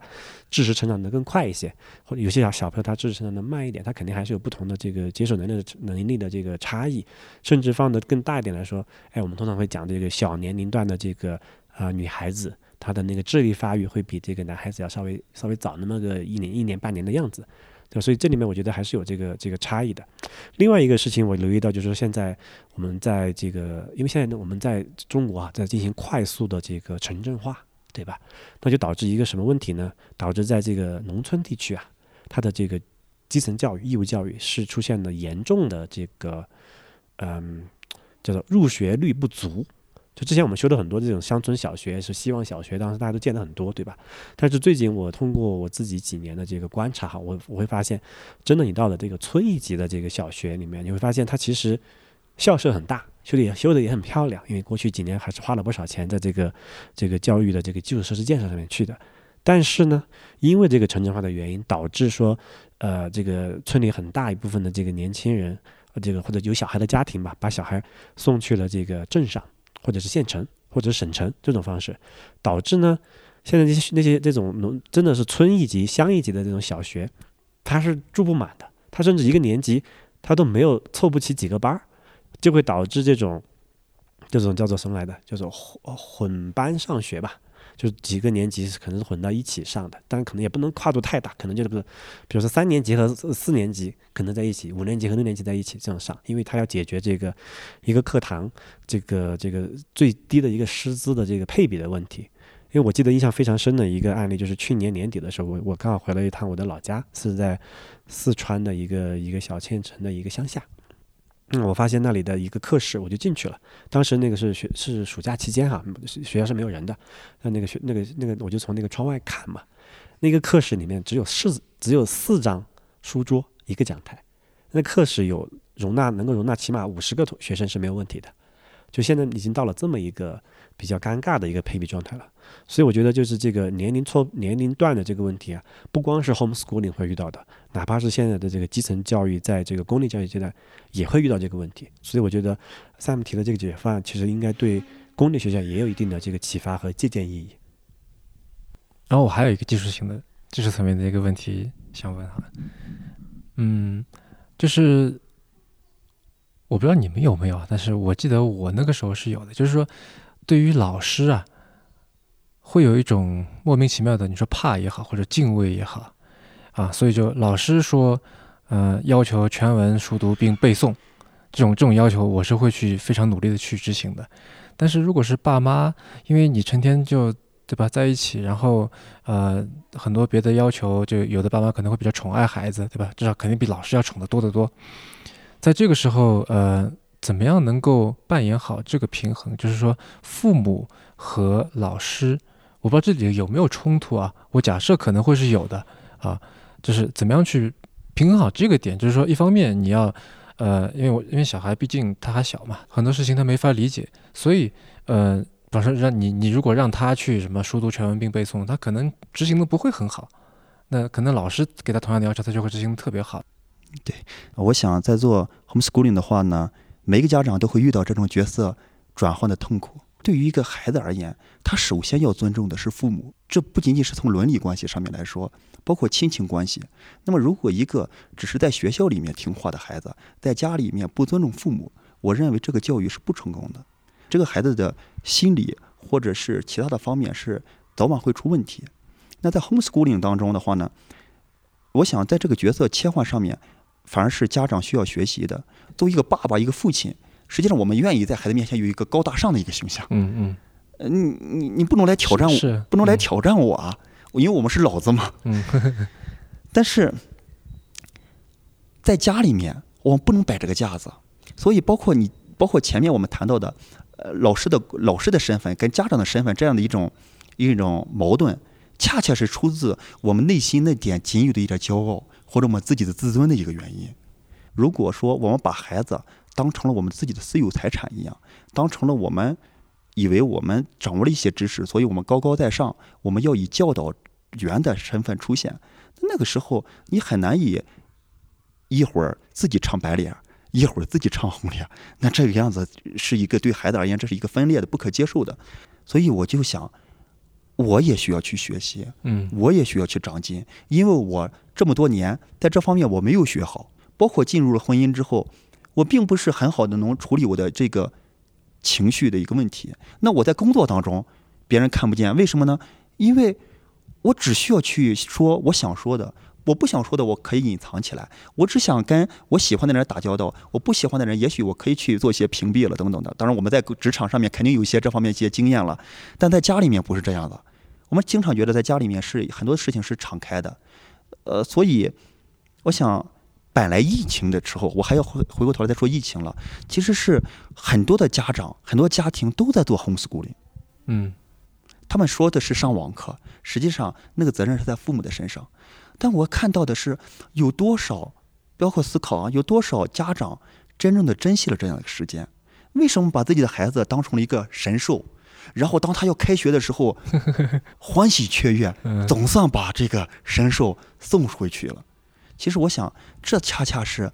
知识成长的更快一些，或者有些小小朋友他知识成长的慢一点，他肯定还是有不同的这个接受能力的能力的这个差异。甚至放的更大一点来说，哎，我们通常会讲这个小年龄段的这个啊女孩子，她的那个智力发育会比这个男孩子要稍微稍微早那么个一年一年半年的样子。所以这里面我觉得还是有这个这个差异的。另外一个事情我留意到就是说，现在我们在这个，因为现在呢我们在中国啊在进行快速的这个城镇化，对吧？那就导致一个什么问题呢？导致在这个农村地区啊，它的这个基层教育、义务教育是出现了严重的这个嗯叫做入学率不足。就之前我们修的很多这种乡村小学，是希望小学，当时大家都见得很多，对吧？但是最近我通过我自己几年的这个观察哈，我我会发现，真的你到了这个村一级的这个小学里面，你会发现它其实校舍很大，修的也修的也很漂亮，因为过去几年还是花了不少钱在这个这个教育的这个基础设施建设上面去的。但是呢，因为这个城镇化的原因，导致说，呃，这个村里很大一部分的这个年轻人，这个或者有小孩的家庭吧，把小孩送去了这个镇上。或者是县城，或者省城这种方式，导致呢，现在那些那些这种农真的是村一级、乡一级的这种小学，它是住不满的，它甚至一个年级它都没有凑不齐几个班，就会导致这种这种叫做什么来的，叫做混混班上学吧。就几个年级可能是混到一起上的，但可能也不能跨度太大，可能就是不是，比如说三年级和四年级可能在一起，五年级和六年级在一起这样上，因为他要解决这个一个课堂这个这个最低的一个师资的这个配比的问题。因为我记得印象非常深的一个案例，就是去年年底的时候，我我刚好回了一趟我的老家，是在四川的一个一个小县城的一个乡下。嗯，我发现那里的一个课室，我就进去了。当时那个是学是暑假期间哈，学校是没有人的。那那个学那个那个，我就从那个窗外看嘛。那个课室里面只有四只有四张书桌，一个讲台。那课室有容纳能够容纳起码五十个同学生是没有问题的。就现在已经到了这么一个比较尴尬的一个配比状态了，所以我觉得就是这个年龄错年龄段的这个问题啊，不光是 homeschooling 会遇到的，哪怕是现在的这个基层教育，在这个公立教育阶段也会遇到这个问题。所以我觉得 Sam 提的这个解决方案，其实应该对公立学校也有一定的这个启发和借鉴意义。然后我还有一个技术性的、技术层面的一个问题想问哈，嗯，就是。我不知道你们有没有，但是我记得我那个时候是有的。就是说，对于老师啊，会有一种莫名其妙的，你说怕也好，或者敬畏也好，啊，所以就老师说，呃，要求全文熟读并背诵，这种这种要求，我是会去非常努力的去执行的。但是如果是爸妈，因为你成天就对吧在一起，然后呃很多别的要求，就有的爸妈可能会比较宠爱孩子，对吧？至少肯定比老师要宠得多得多。在这个时候，呃，怎么样能够扮演好这个平衡？就是说，父母和老师，我不知道这里有没有冲突啊？我假设可能会是有的啊，就是怎么样去平衡好这个点？就是说，一方面你要。呃，因为我因为小孩毕竟他还小嘛，很多事情他没法理解，所以呃，比方说让你你如果让他去什么熟读全文并背诵，他可能执行的不会很好。那可能老师给他同样的要求，他就会执行的特别好。对，我想在做 homeschooling 的话呢，每个家长都会遇到这种角色转换的痛苦。对于一个孩子而言，他首先要尊重的是父母，这不仅仅是从伦理关系上面来说。包括亲情关系。那么，如果一个只是在学校里面听话的孩子，在家里面不尊重父母，我认为这个教育是不成功的。这个孩子的心理或者是其他的方面是早晚会出问题。那在 homeschooling 当中的话呢，我想在这个角色切换上面，反而是家长需要学习的。作为一个爸爸、一个父亲，实际上我们愿意在孩子面前有一个高大上的一个形象。嗯嗯。呃，你你你不能来挑战我，不能来挑战我啊！因为我们是老子嘛，嗯，但是在家里面我们不能摆这个架子，所以包括你，包括前面我们谈到的，呃，老师的老师的身份跟家长的身份这样的一种一种矛盾，恰恰是出自我们内心那点仅有的一点骄傲或者我们自己的自尊的一个原因。如果说我们把孩子当成了我们自己的私有财产一样，当成了我们。以为我们掌握了一些知识，所以我们高高在上。我们要以教导员的身份出现。那个时候，你很难以一会儿自己唱白脸，一会儿自己唱红脸。那这个样子是一个对孩子而言，这是一个分裂的、不可接受的。所以我就想，我也需要去学习，嗯，我也需要去长进，因为我这么多年在这方面我没有学好，包括进入了婚姻之后，我并不是很好的能处理我的这个。情绪的一个问题。那我在工作当中，别人看不见，为什么呢？因为我只需要去说我想说的，我不想说的我可以隐藏起来。我只想跟我喜欢的人打交道，我不喜欢的人，也许我可以去做一些屏蔽了等等的。当然，我们在职场上面肯定有一些这方面一些经验了，但在家里面不是这样的。我们经常觉得在家里面是很多事情是敞开的，呃，所以我想。本来疫情的时候，我还要回回过头来再说疫情了。其实是很多的家长、很多家庭都在做 homeschooling，嗯，他们说的是上网课，实际上那个责任是在父母的身上。但我看到的是有多少，包括思考啊，有多少家长真正的珍惜了这样的时间？为什么把自己的孩子当成了一个神兽？然后当他要开学的时候，欢喜雀跃，总算把这个神兽送回去了。其实我想，这恰恰是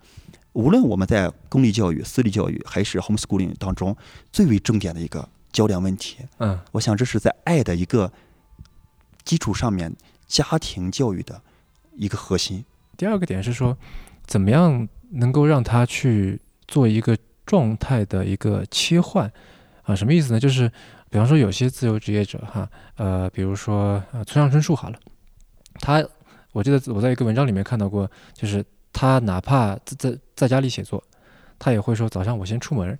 无论我们在公立教育、私立教育还是 homeschooling 当中最为重点的一个焦点问题。嗯，我想这是在爱的一个基础上面，家庭教育的一个核心。第二个点是说，怎么样能够让他去做一个状态的一个切换啊？什么意思呢？就是比方说有些自由职业者哈，呃，比如说呃村上春树好了，他。我记得我在一个文章里面看到过，就是他哪怕在在在家里写作，他也会说早上我先出门，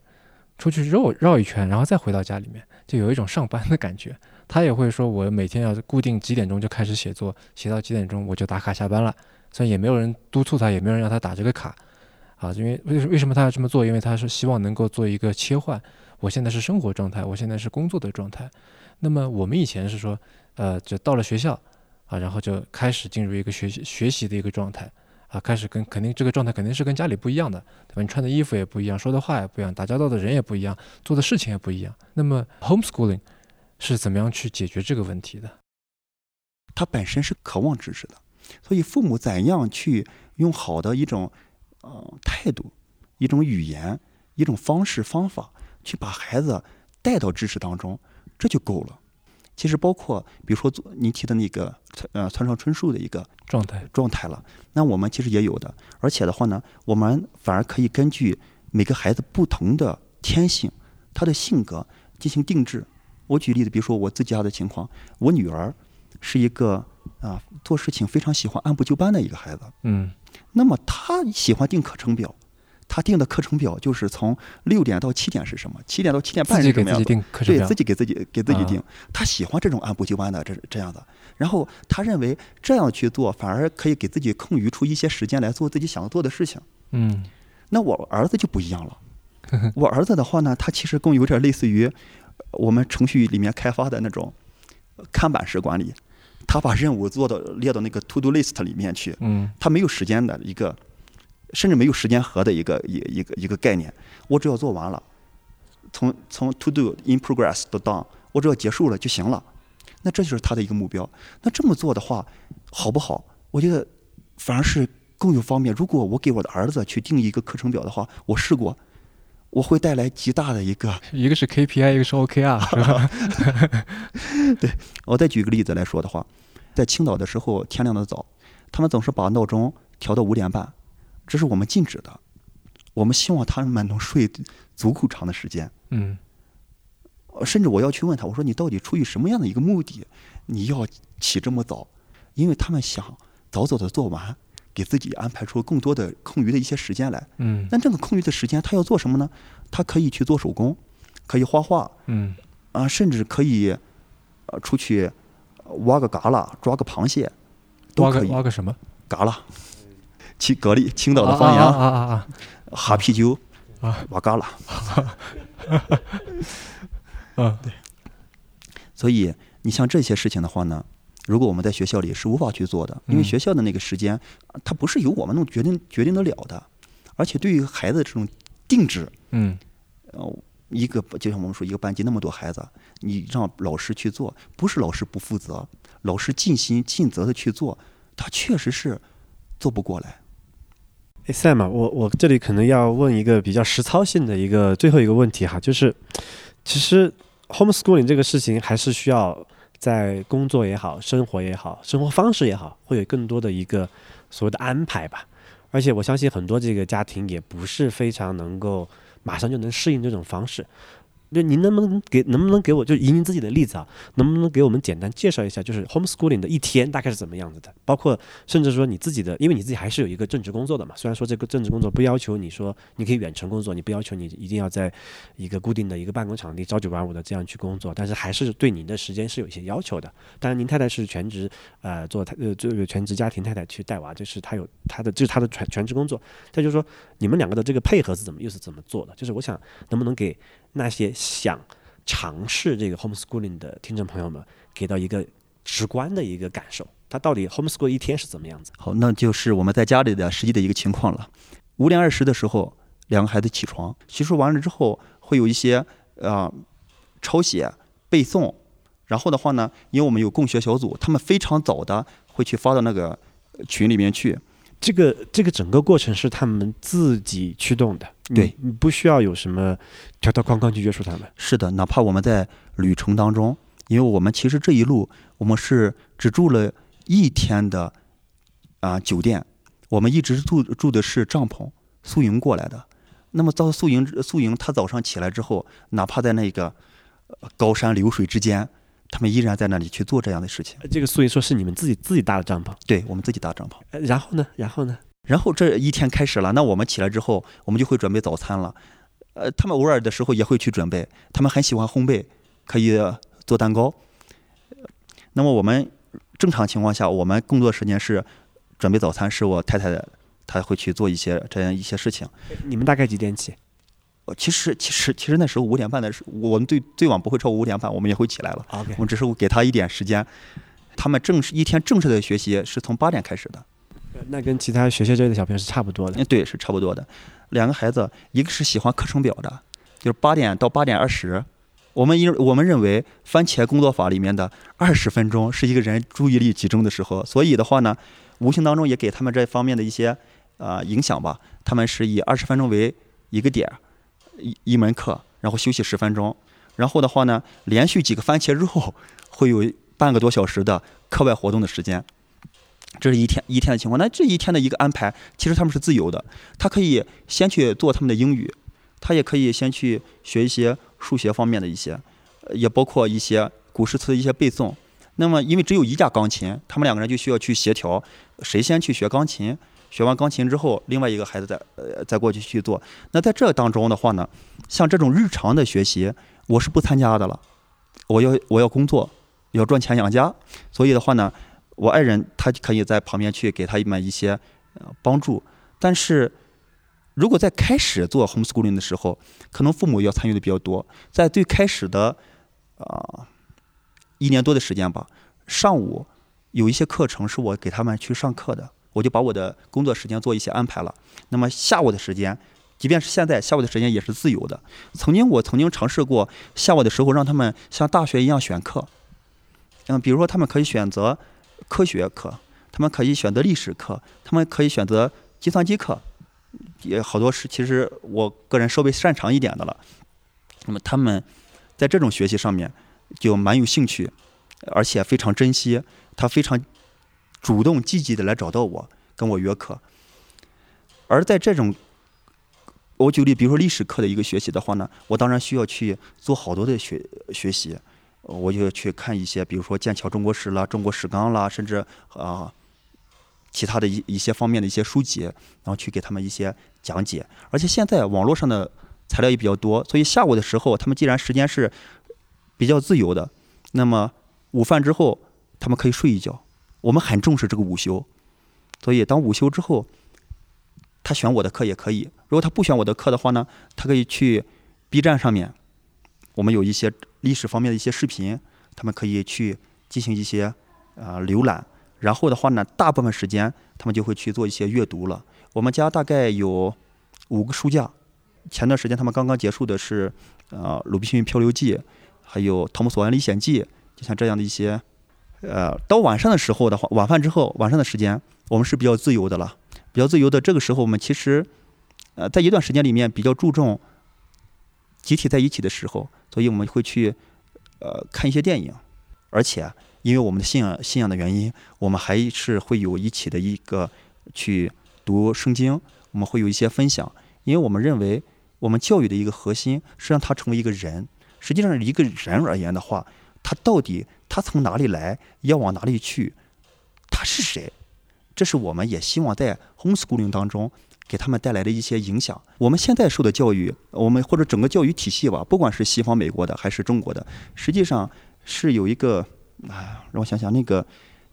出去绕绕一圈，然后再回到家里面，就有一种上班的感觉。他也会说，我每天要固定几点钟就开始写作，写到几点钟我就打卡下班了。虽然也没有人督促他，也没有人让他打这个卡，啊，因为为为什么他要这么做？因为他是希望能够做一个切换。我现在是生活状态，我现在是工作的状态。那么我们以前是说，呃，就到了学校。啊，然后就开始进入一个学习学习的一个状态，啊，开始跟肯定这个状态肯定是跟家里不一样的，对吧？你穿的衣服也不一样，说的话也不一样，打交道的人也不一样，做的事情也不一样。那么 homeschooling 是怎么样去解决这个问题的？他本身是渴望知识的，所以父母怎样去用好的一种呃态度、一种语言、一种方式方法去把孩子带到知识当中，这就够了。其实包括，比如说您提的那个呃村上春树的一个状态状态了，那我们其实也有的，而且的话呢，我们反而可以根据每个孩子不同的天性，他的性格进行定制。我举例子，比如说我自己家的情况，我女儿是一个啊做事情非常喜欢按部就班的一个孩子，嗯，那么她喜欢定课程表，他定的课程表就是从六点到七点是什么，七点到七点半自己给自己是什么样对自，己给自己给自己啊定，他喜欢这种按部就班的这这样的，然后他认为这样去做反而可以给自己空余出一些时间来做自己想做的事情。嗯。那我儿子就不一样了，我儿子的话呢，他其实更有点类似于我们程序里面开发的那种看板式管理，他把任务做到列到那个 to do list 里面去，嗯。他没有时间的一个，甚至没有时间和的一个一一个一个概念，我只要做完了，从从 to do in progress 到 done，我只要结束了就行了。那这就是他的一个目标。那这么做的话，好不好？我觉得反而是更有方便。如果我给我的儿子去定一个课程表的话，我试过，我会带来极大的一个。一个是 KPI，一个是 OKR，是吧？我再举个例子来说的话，在青岛的时候天亮的早，他们总是把闹钟调到五点半，这是我们禁止的。我们希望他们能睡足够长的时间。嗯呃甚至我要去问他，我说你到底出于什么样的一个目的，你要起这么早？因为他们想早早的做完，给自己安排出更多的空余的一些时间来。嗯但这个空余的时间，他要做什么呢？他可以去做手工，可以画画嗯啊，甚至可以呃出去呃挖个蛤蜊，抓个螃蟹，都可以。挖个什么？嘎啦，青格力青岛的方言，啊。啊啊啊哈啤酒啊，瓦嘎啦。啊！所以你像这些事情的话呢，如果我们在学校里是无法去做的，因为嗯。学校的那个时间，啊它不是由我们能决定决定得了的，而且对于孩子这种定制，嗯。呃，一个就像我们说一个班级那么多孩子，你让老师去做，不是老师不负责，老师尽心尽责的去做，他确实是做不过来。哎，Sam，我我这里可能要问一个比较实操性的一个最后一个问题哈，就是其实 homeschooling 这个事情还是需要在工作也好、生活也好、生活方式也好，会有更多的一个所谓的安排吧。而且我相信很多这个家庭也不是非常能够马上就能适应这种方式。那您能不能给能不能给我就以您自己的例子啊，能不能给我们简单介绍一下，就是 homeschooling 的一天大概是怎么样子的？包括甚至说你自己的，因为你自己还是有一个正职工作的嘛。虽然说这个正职工作不要求你说你可以远程工作，你不要求你一定要在一个固定的一个办公场地朝九晚五的这样去工作，但是还是对你的时间是有一些要求的。当然，您太太是全职呃做太呃这个全职家庭太太去带娃，这是她有她的这是她的全全职工作。再就是说你们两个的这个配合是怎么又是怎么做的？就是我想能不能给那些想尝试这个 homeschooling 的听众朋友们给到一个直观的一个感受，他到底 homeschool 一天是怎么样子？好，那就是我们在家里的实际的一个情况了。五点二十的时候，两个孩子起床，洗漱完了之后，会有一些呃抄写、背诵，然后的话呢，因为我们有共学小组，他们非常早的会去发到那个群里面去。这个这个整个过程是他们自己驱动的，对你不需要有什么条条框框去约束他们。是的，哪怕我们在旅程当中，因为我们其实这一路我们是只住了一天的啊、酒店，我们一直住住的是帐篷，宿营过来的。那么到宿营宿营，他早上起来之后，哪怕在那个呃高山流水之间，他们依然在那里去做这样的事情。呃这个所以说是你们自己自己搭的帐篷，对我们自己搭帐篷。呃然后呢，然后呢，然后这一天开始了，那我们起来之后，我们就会准备早餐了。呃，他们偶尔的时候也会去准备，他们很喜欢烘焙，可以做蛋糕。那么我们正常情况下，我们工作时间是准备早餐，是我太太她会去做一些这样一些事情。你们大概几点起？呃其实其实其实那时候五点半的时候，我们最最晚不会超过五点半，我们也会起来了。OK，我们只是给他一点时间。他们正式一天正式的学习是从八点开始的。那跟其他学校教育的小朋友是差不多的。嗯，对，是差不多的。两个孩子，一个是喜欢课程表的，就是八点到八点二十。我们因我们认为番茄工作法里面的二十分钟是一个人注意力集中的时候，所以的话呢，无形当中也给他们这方面的一些呃影响吧。他们是以二十分钟为一个点儿，一一门课，然后休息十分钟，然后的话呢，连续几个番茄之后，会有半个多小时的课外活动的时间。这是一天一天的情况。那这一天的一个安排，其实他们是自由的。他可以先去做他们的英语，他也可以先去学一些数学方面的一些，也包括一些古诗词的一些背诵。那么，因为只有一架钢琴，他们两个人就需要去协调，谁先去学钢琴，学完钢琴之后，另外一个孩子再呃再过去去做。那在这当中的话呢，像这种日常的学习，我是不参加的了。我要我要工作，要赚钱养家，所以的话呢，我爱人他可以在旁边去给他们一些呃帮助。但是如果在开始做 homeschooling 的时候，可能父母要参与的比较多，在最开始的啊一年多的时间吧，上午有一些课程是我给他们去上课的，我就把我的工作时间做一些安排了。那么下午的时间，即便是现在下午的时间也是自由的。曾经我曾经尝试过下午的时候让他们像大学一样选课，嗯，比如说他们可以选择科学课，他们可以选择历史课，他们可以选择计算机课，也好多是其实我个人稍微擅长一点的了。那么他们在这种学习上面就蛮有兴趣，而且非常珍惜，他非常主动积极的来找到我，跟我约课。而在这种我举例，比如说历史课的一个学习的话呢，我当然需要去做好多的学学习，我就去看一些，比如说剑桥中国史啦、中国史纲啦，甚至啊、其他的一一些方面的一些书籍，然后去给他们一些讲解。而且现在网络上的材料也比较多，所以下午的时候，他们既然时间是比较自由的，那么午饭之后他们可以睡一觉。我们很重视这个午休，所以当午休之后，他选我的课也可以。如果他不选我的课的话呢，他可以去 B 站上面，我们有一些历史方面的一些视频，他们可以去进行一些啊、呃浏览。然后的话呢，大部分时间他们就会去做一些阅读了。我们家大概有五个书架，前段时间他们刚刚结束的是呃《鲁滨逊漂流记》，还有《汤姆索恩历险记》，就像这样的一些。呃，到晚上的时候的话，晚饭之后，晚上的时间我们是比较自由的了，比较自由的。这个时候，我们其实，呃，在一段时间里面比较注重集体在一起的时候，所以我们会去呃看一些电影，而且因为我们的信仰信仰的原因，我们还是会有一起的一个去读圣经，我们会有一些分享，因为我们认为我们教育的一个核心是让他成为一个人。实际上，一个人而言的话，他到底他从哪里来，要往哪里去，他是谁？这是我们也希望在 homeschooling 当中给他们带来的一些影响。我们现在受的教育，我们或者整个教育体系吧，不管是西方美国的还是中国的，实际上是有一个啊，让我想想，那个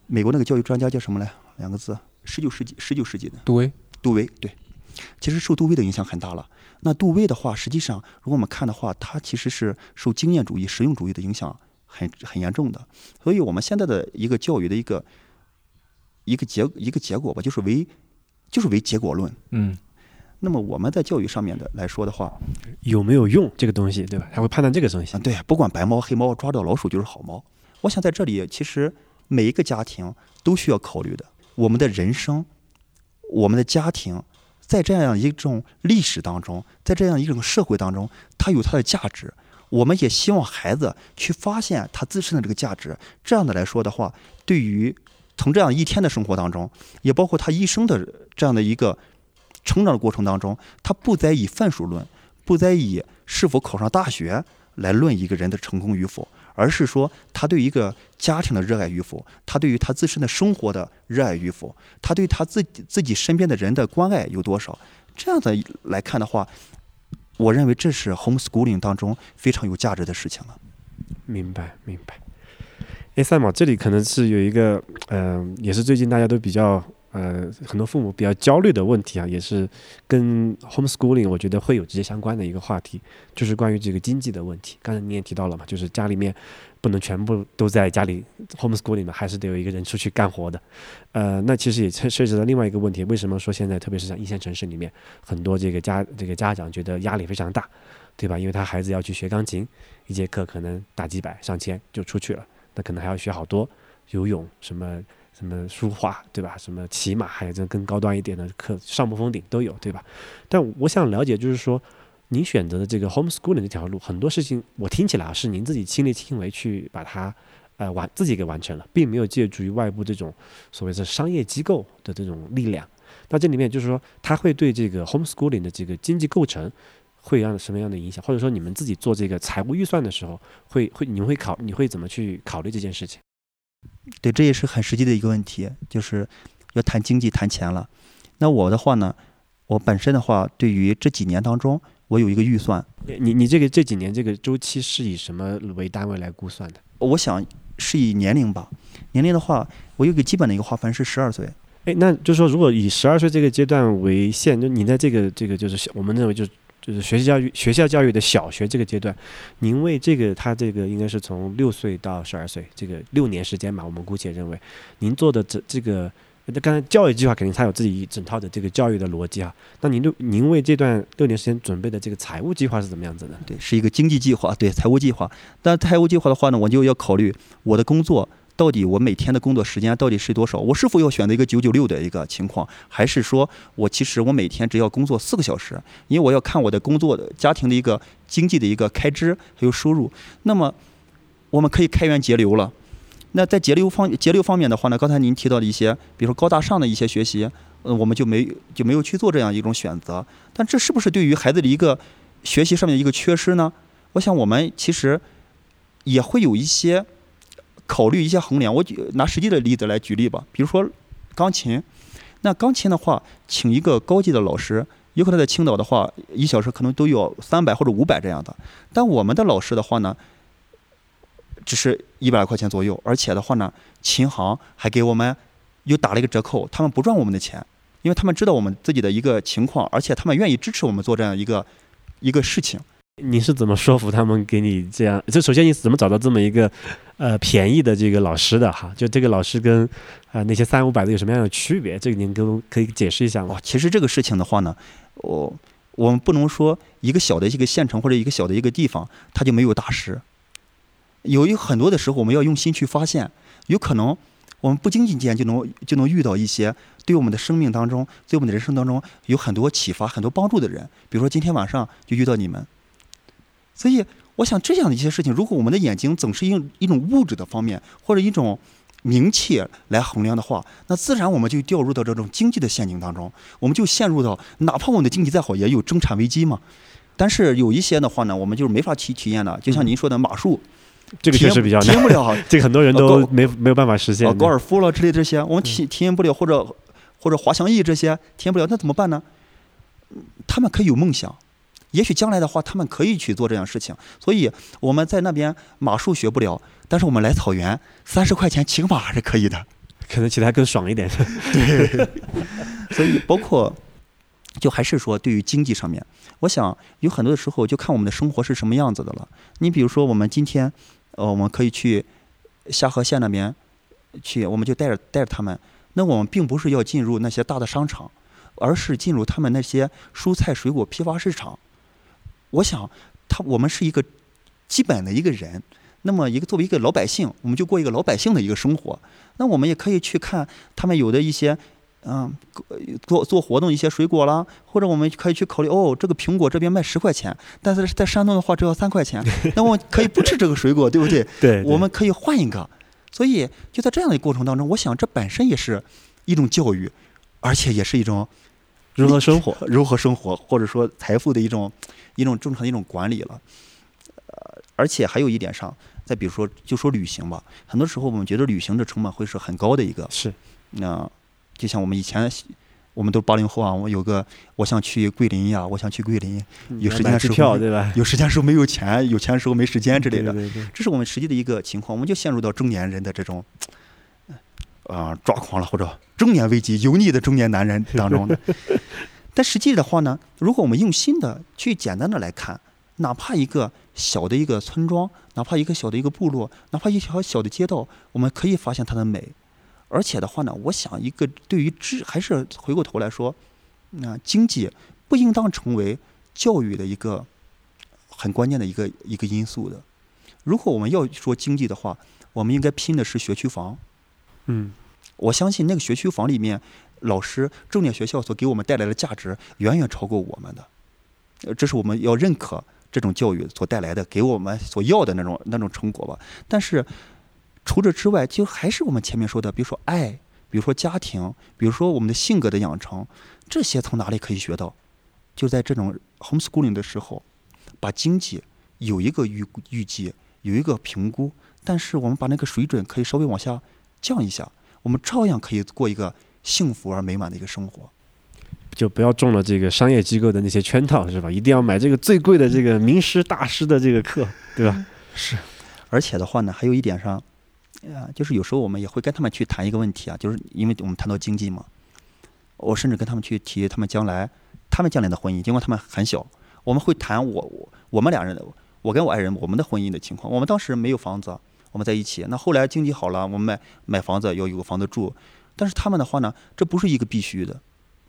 美国那个教育专家叫什么来？两个字，十九世纪，十九世纪的杜威，杜威，对，其实受杜威的影响很大了。那杜威的话，实际上如果我们看的话，他其实是受经验主义、实用主义的影响很很严重的。所以我们现在的一个教育的一个一个结一个结果吧，就是唯就是唯结果论。嗯，那么我们在教育上面的来说的话，有没有用这个东西，对吧？他会判断这个东西啊，。对，不管白猫黑猫，抓到老鼠就是好猫。我想在这里，其实每一个家庭都需要考虑的，我们的人生，我们的家庭，在这样一种历史当中，在这样一种社会当中，它有它的价值。我们也希望孩子去发现他自身的这个价值。这样的来说的话，对于从这样一天的生活当中，也包括他一生的这样的一个成长的过程当中，他不再以分数论，不再以是否考上大学来论一个人的成功与否，而是说他对一个家庭的热爱与否，他对于他自身的生活的热爱与否，他对他自己自己身边的人的关爱有多少。这样的来看的话，我认为这是 homeschooling 当中非常有价值的事情了。明白，明白。哎，赛马，这里可能是有一个，呃，也是最近大家都比较，呃，很多父母比较焦虑的问题啊，也是跟 homeschooling 我觉得会有直接相关的一个话题，就是关于这个经济的问题。刚才你也提到了嘛，就是家里面不能全部都在家里 homeschooling 嘛，还是得有一个人出去干活的。呃，那其实也涉涉及到另外一个问题，为什么说现在特别是像一线城市里面，很多这个家这个家长觉得压力非常大，对吧？因为他孩子要去学钢琴，一节课可能大几百上千就出去了。那可能还要学好多游泳，什么什么书画，对吧？什么骑马，还有这更高端一点的课，上不封顶都有，对吧？但我想了解，就是说，您选择的这个 homeschooling 这条路，很多事情我听起来啊，是您自己亲力亲为去把它呃完自己给完成了，并没有借助于外部这种所谓的商业机构的这种力量。那这里面就是说，它会对这个 homeschooling 的这个经济构成。会让什么样的影响？或者说你们自己做这个财务预算的时候，会会你会考你会怎么去考虑这件事情？对，这也是很实际的一个问题，就是要谈经济、谈钱了。那我的话呢，我本身的话，对于这几年当中，我有一个预算，你你这个这几年这个周期是以什么为单位来估算的？我想是以年龄吧。年龄的话，我有个基本的一个划分是十二岁。哎，那就是说，如果以十二岁这个阶段为限，就你在这个这个就是，我们认为就是就是学习教育学校教育的小学这个阶段，您为这个他这个应该是从六岁到十二岁这个六年时间吧，我们姑且认为，您做的这这个，那刚才教育计划肯定它有自己一整套的这个教育的逻辑啊，那您六您为这段六年时间准备的这个财务计划是怎么样子的？对，是一个经济计划，对财务计划。但财务计划的话呢，我就要考虑我的工作。到底我每天的工作时间到底是多少？我是否要选择一个九九六的一个情况，还是说我其实我每天只要工作四个小时？因为我要看我的工作的家庭的一个经济的一个开支还有收入。那么我们可以开源节流了。那在节流方节流方面的话呢，刚才您提到的一些，比如说高大上的一些学习，呃，我们就没就没有去做这样一种选择。但这是不是对于孩子的一个学习上面的一个缺失呢？我想我们其实也会有一些。考虑一些衡量，我举拿实际的例子来举例吧。比如说钢琴，那钢琴的话，请一个高级的老师，有可能在青岛的话，一小时可能都要三百或者五百这样的。但我们的老师的话呢，只是一百来块钱左右，而且的话呢，琴行还给我们又打了一个折扣，他们不赚我们的钱，因为他们知道我们自己的一个情况，而且他们愿意支持我们做这样一个一个事情。你是怎么说服他们给你这样？这首先你是怎么找到这么一个呃便宜的这个老师的哈？就这个老师跟啊那些三五百的有什么样的区别？这个您都可以解释一下吗？其实这个事情的话呢，我我们不能说一个小的一个县城或者一个小的一个地方它就没有大师。有一很多的时候我们要用心去发现，有可能我们不经意间就能就能遇到一些对我们的生命当中，对我们的人生当中有很多启发、很多帮助的人。比如说今天晚上就遇到你们。所以，我想这样的一些事情，如果我们的眼睛总是用一种物质的方面或者一种名气来衡量的话，那自然我们就掉入到这种经济的陷阱当中，我们就陷入到哪怕我们的经济再好，也有中产危机嘛。但是有一些的话呢，我们就是没法体体验的，就像您说的马术，这个确实比较难体验不了，这个很多人都没没有办法实现。高尔夫了之类这些，我们体体验不了，或者或者滑翔翼这些体验不了，那怎么办呢？他们可以有梦想。也许将来的话，他们可以去做这样事情。所以我们在那边马术学不了，但是我们来草原，三十块钱骑个马还是可以的，可能骑的更爽一点。对。所以包括，就还是说对于经济上面，我想有很多的时候就看我们的生活是什么样子的了。你比如说，我们今天，呃，我们可以去下河县那边去，我们就带着带着他们。那我们并不是要进入那些大的商场，而是进入他们那些蔬菜水果批发市场。我想，他我们是一个基本的一个人，那么一个作为一个老百姓，我们就过一个老百姓的一个生活。那我们也可以去看他们有的一些，嗯，做做活动一些水果啦，或者我们可以去考虑，哦，这个苹果这边卖十块钱，但是在山东的话只要三块钱，那我可以不吃这个水果，对不对？对，我们可以换一个。所以就在这样的过程当中，我想这本身也是一种教育，而且也是一种如何生活、如何生活，或者说财富的一种。一种正常的一种管理了，呃，而且还有一点上，再比如说，就说旅行吧，很多时候我们觉得旅行的成本会是很高的一个，是，那就像我们以前，我们都八零后啊，我有个我想去桂林呀，我想去桂林，有时间时候对吧？有时间时候没有钱，有钱时候没时间之类的，对对，这是我们实际的一个情况，我们就陷入到中年人的这种，啊，抓狂了或者中年危机，油腻的中年男人当中的。但实际的话呢，如果我们用心的去简单的来看，哪怕一个小的一个村庄，哪怕一个小的一个部落，哪怕一条小的街道，我们可以发现它的美。而且的话呢，我想一个对于知，还是回过头来说，那经济不应当成为教育的一个很关键的一个一个因素的。如果我们要说经济的话，我们应该拼的是学区房。嗯，我相信那个学区房里面。老师，重点学校所给我们带来的价值远远超过我们的，呃，这是我们要认可这种教育所带来的给我们所要的那种那种成果吧。但是除这之外，就还是我们前面说的，比如说爱，比如说家庭，比如说我们的性格的养成，这些从哪里可以学到？就在这种 homeschooling 的时候，把经济有一个预预计，有一个评估，但是我们把那个水准可以稍微往下降一下，我们照样可以过一个。幸福而美满的一个生活，就不要中了这个商业机构的那些圈套，是吧？一定要买这个最贵的这个名师大师的这个课，对吧？是，而且的话呢，还有一点上，啊，就是有时候我们也会跟他们去谈一个问题啊，就是因为我们谈到经济嘛，我甚至跟他们去提他们将来，他们将来的婚姻，尽管他们很小，我们会谈我我我们俩人的，我跟我爱人我们的婚姻的情况。我们当时没有房子，我们在一起，那后来经济好了，我们买买房子要有个房子住，但是他们的话呢，这不是一个必须的。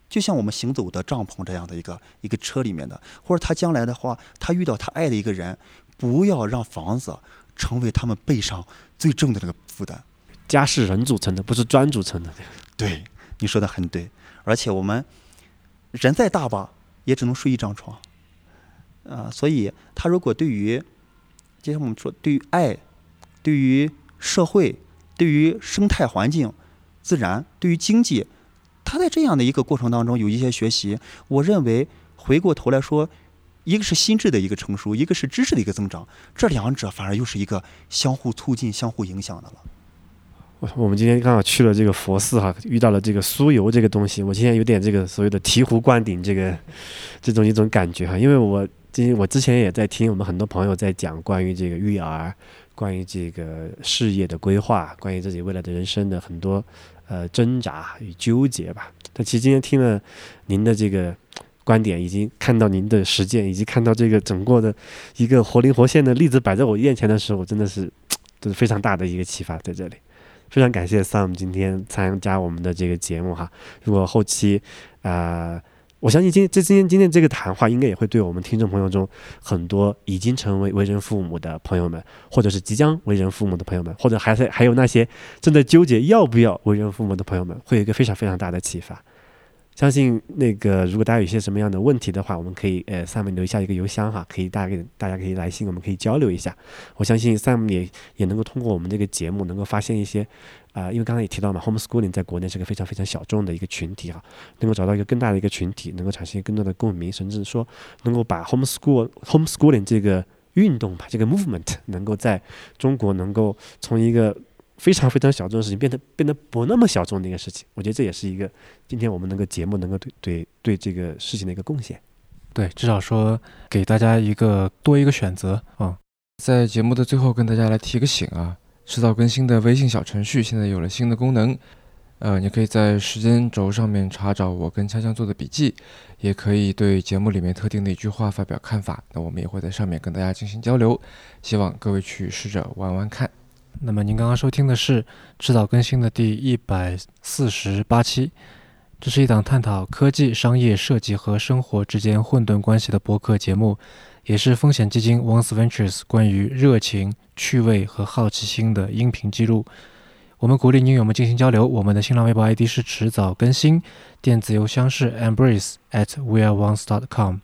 就像我们行走的帐篷这样的一个一个车里面的，或者他将来的话，他遇到他爱的一个人，不要让房子成为他们背上最重的那个负担。家是人组成的，不是砖组成的。对，你说的很对。而且我们人再大吧，也只能睡一张床。啊，所以他如果对于，就像我们说，对于爱，对于社会，对于生态环境、自然，对于经济。他在这样的一个过程当中有一些学习，我认为回过头来说，一个是心智的一个成熟，一个是知识的一个增长，这两者反而又是一个相互促进、相互影响的了。我我们今天刚好去了这个佛寺哈，遇到了这个酥油这个东西，我今天有点这个所谓的醍醐灌顶这个这种一种感觉哈，因为我今我之前也在听我们很多朋友在讲关于这个育儿，关于这个事业的规划，关于自己未来的人生的很多。呃，挣扎与纠结吧。但其实今天听了您的这个观点，已经看到您的实践，以及看到这个整个的一个活灵活现的例子摆在我面前的时候，我真的是，这是非常大的一个启发在这里。非常感谢 Sam 今天参加我们的这个节目哈。如果后期啊。我相信今这今天今天这个谈话应该也会对我们听众朋友中很多已经成为为人父母的朋友们，或者是即将为人父母的朋友们，或者还在还有那些正在纠结要不要为人父母的朋友们，会有一个非常非常大的启发。相信那个，如果大家有一些什么样的问题的话，我们可以呃上面留下一个邮箱哈，可以大家大家可以来信，我们可以交流一下。我相信 Sam 也也能够通过我们这个节目，能够发现一些啊，因为刚才也提到嘛，homeschooling 在国内是个非常非常小众的一个群体哈，能够找到一个更大的一个群体，能够产生更多的共鸣，甚至说能够把 homeschool homeschooling 这个运动吧，这个 movement 能够在中国能够从一个非常非常小众的事情变得变得不那么小众的一个事情，我觉得这也是一个今天我们能够节目能够对对对这个事情的一个贡献。对，至少说给大家一个多一个选择啊。在节目的最后跟大家来提个醒啊，迟早更新的微信小程序现在有了新的功能，呃，你可以在时间轴上面查找我跟锵锵做的笔记，也可以对节目里面特定的一句话发表看法，那我们也会在上面跟大家进行交流，希望各位去试着玩玩看。那么您刚刚收听的是迟早更新的第一百四十八期，这是一档探讨科技、商业、设计和生活之间混沌关系的播客节目，也是风险基金 Once Ventures 关于热情、趣味和好奇心的音频记录。我们鼓励您与我们进行交流，我们的新浪微博 ID 是迟早更新，电子邮箱是 embrace at weareones.com。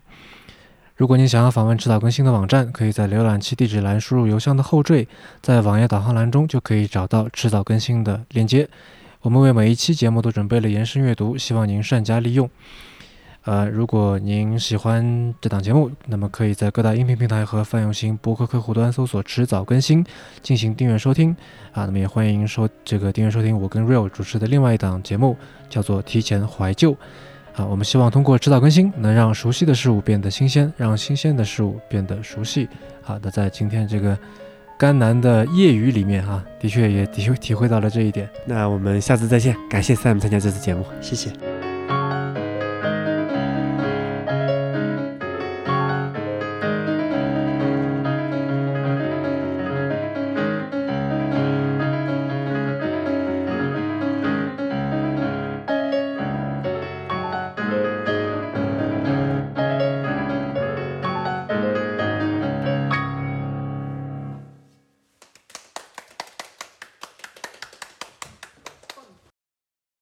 如果您想要访问迟早更新的网站，可以在浏览器地址栏输入邮箱的后缀，在网页导航栏中就可以找到迟早更新的链接。我们为每一期节目都准备了延伸阅读，希望您善加利用。呃，如果您喜欢这档节目，那么可以在各大音频平台和泛用型博客客户端搜索“迟早更新”进行订阅收听。啊，那么也欢迎收这个订阅收听我跟 Real 主持的另外一档节目，叫做《提前怀旧》。啊，我们希望通过指导更新，能让熟悉的事物变得新鲜，让新鲜的事物变得熟悉。好的，在今天这个甘南的夜雨里面，哈，的确也的确体会到了这一点。那我们下次再见，感谢 Sam 参加这次节目，谢谢。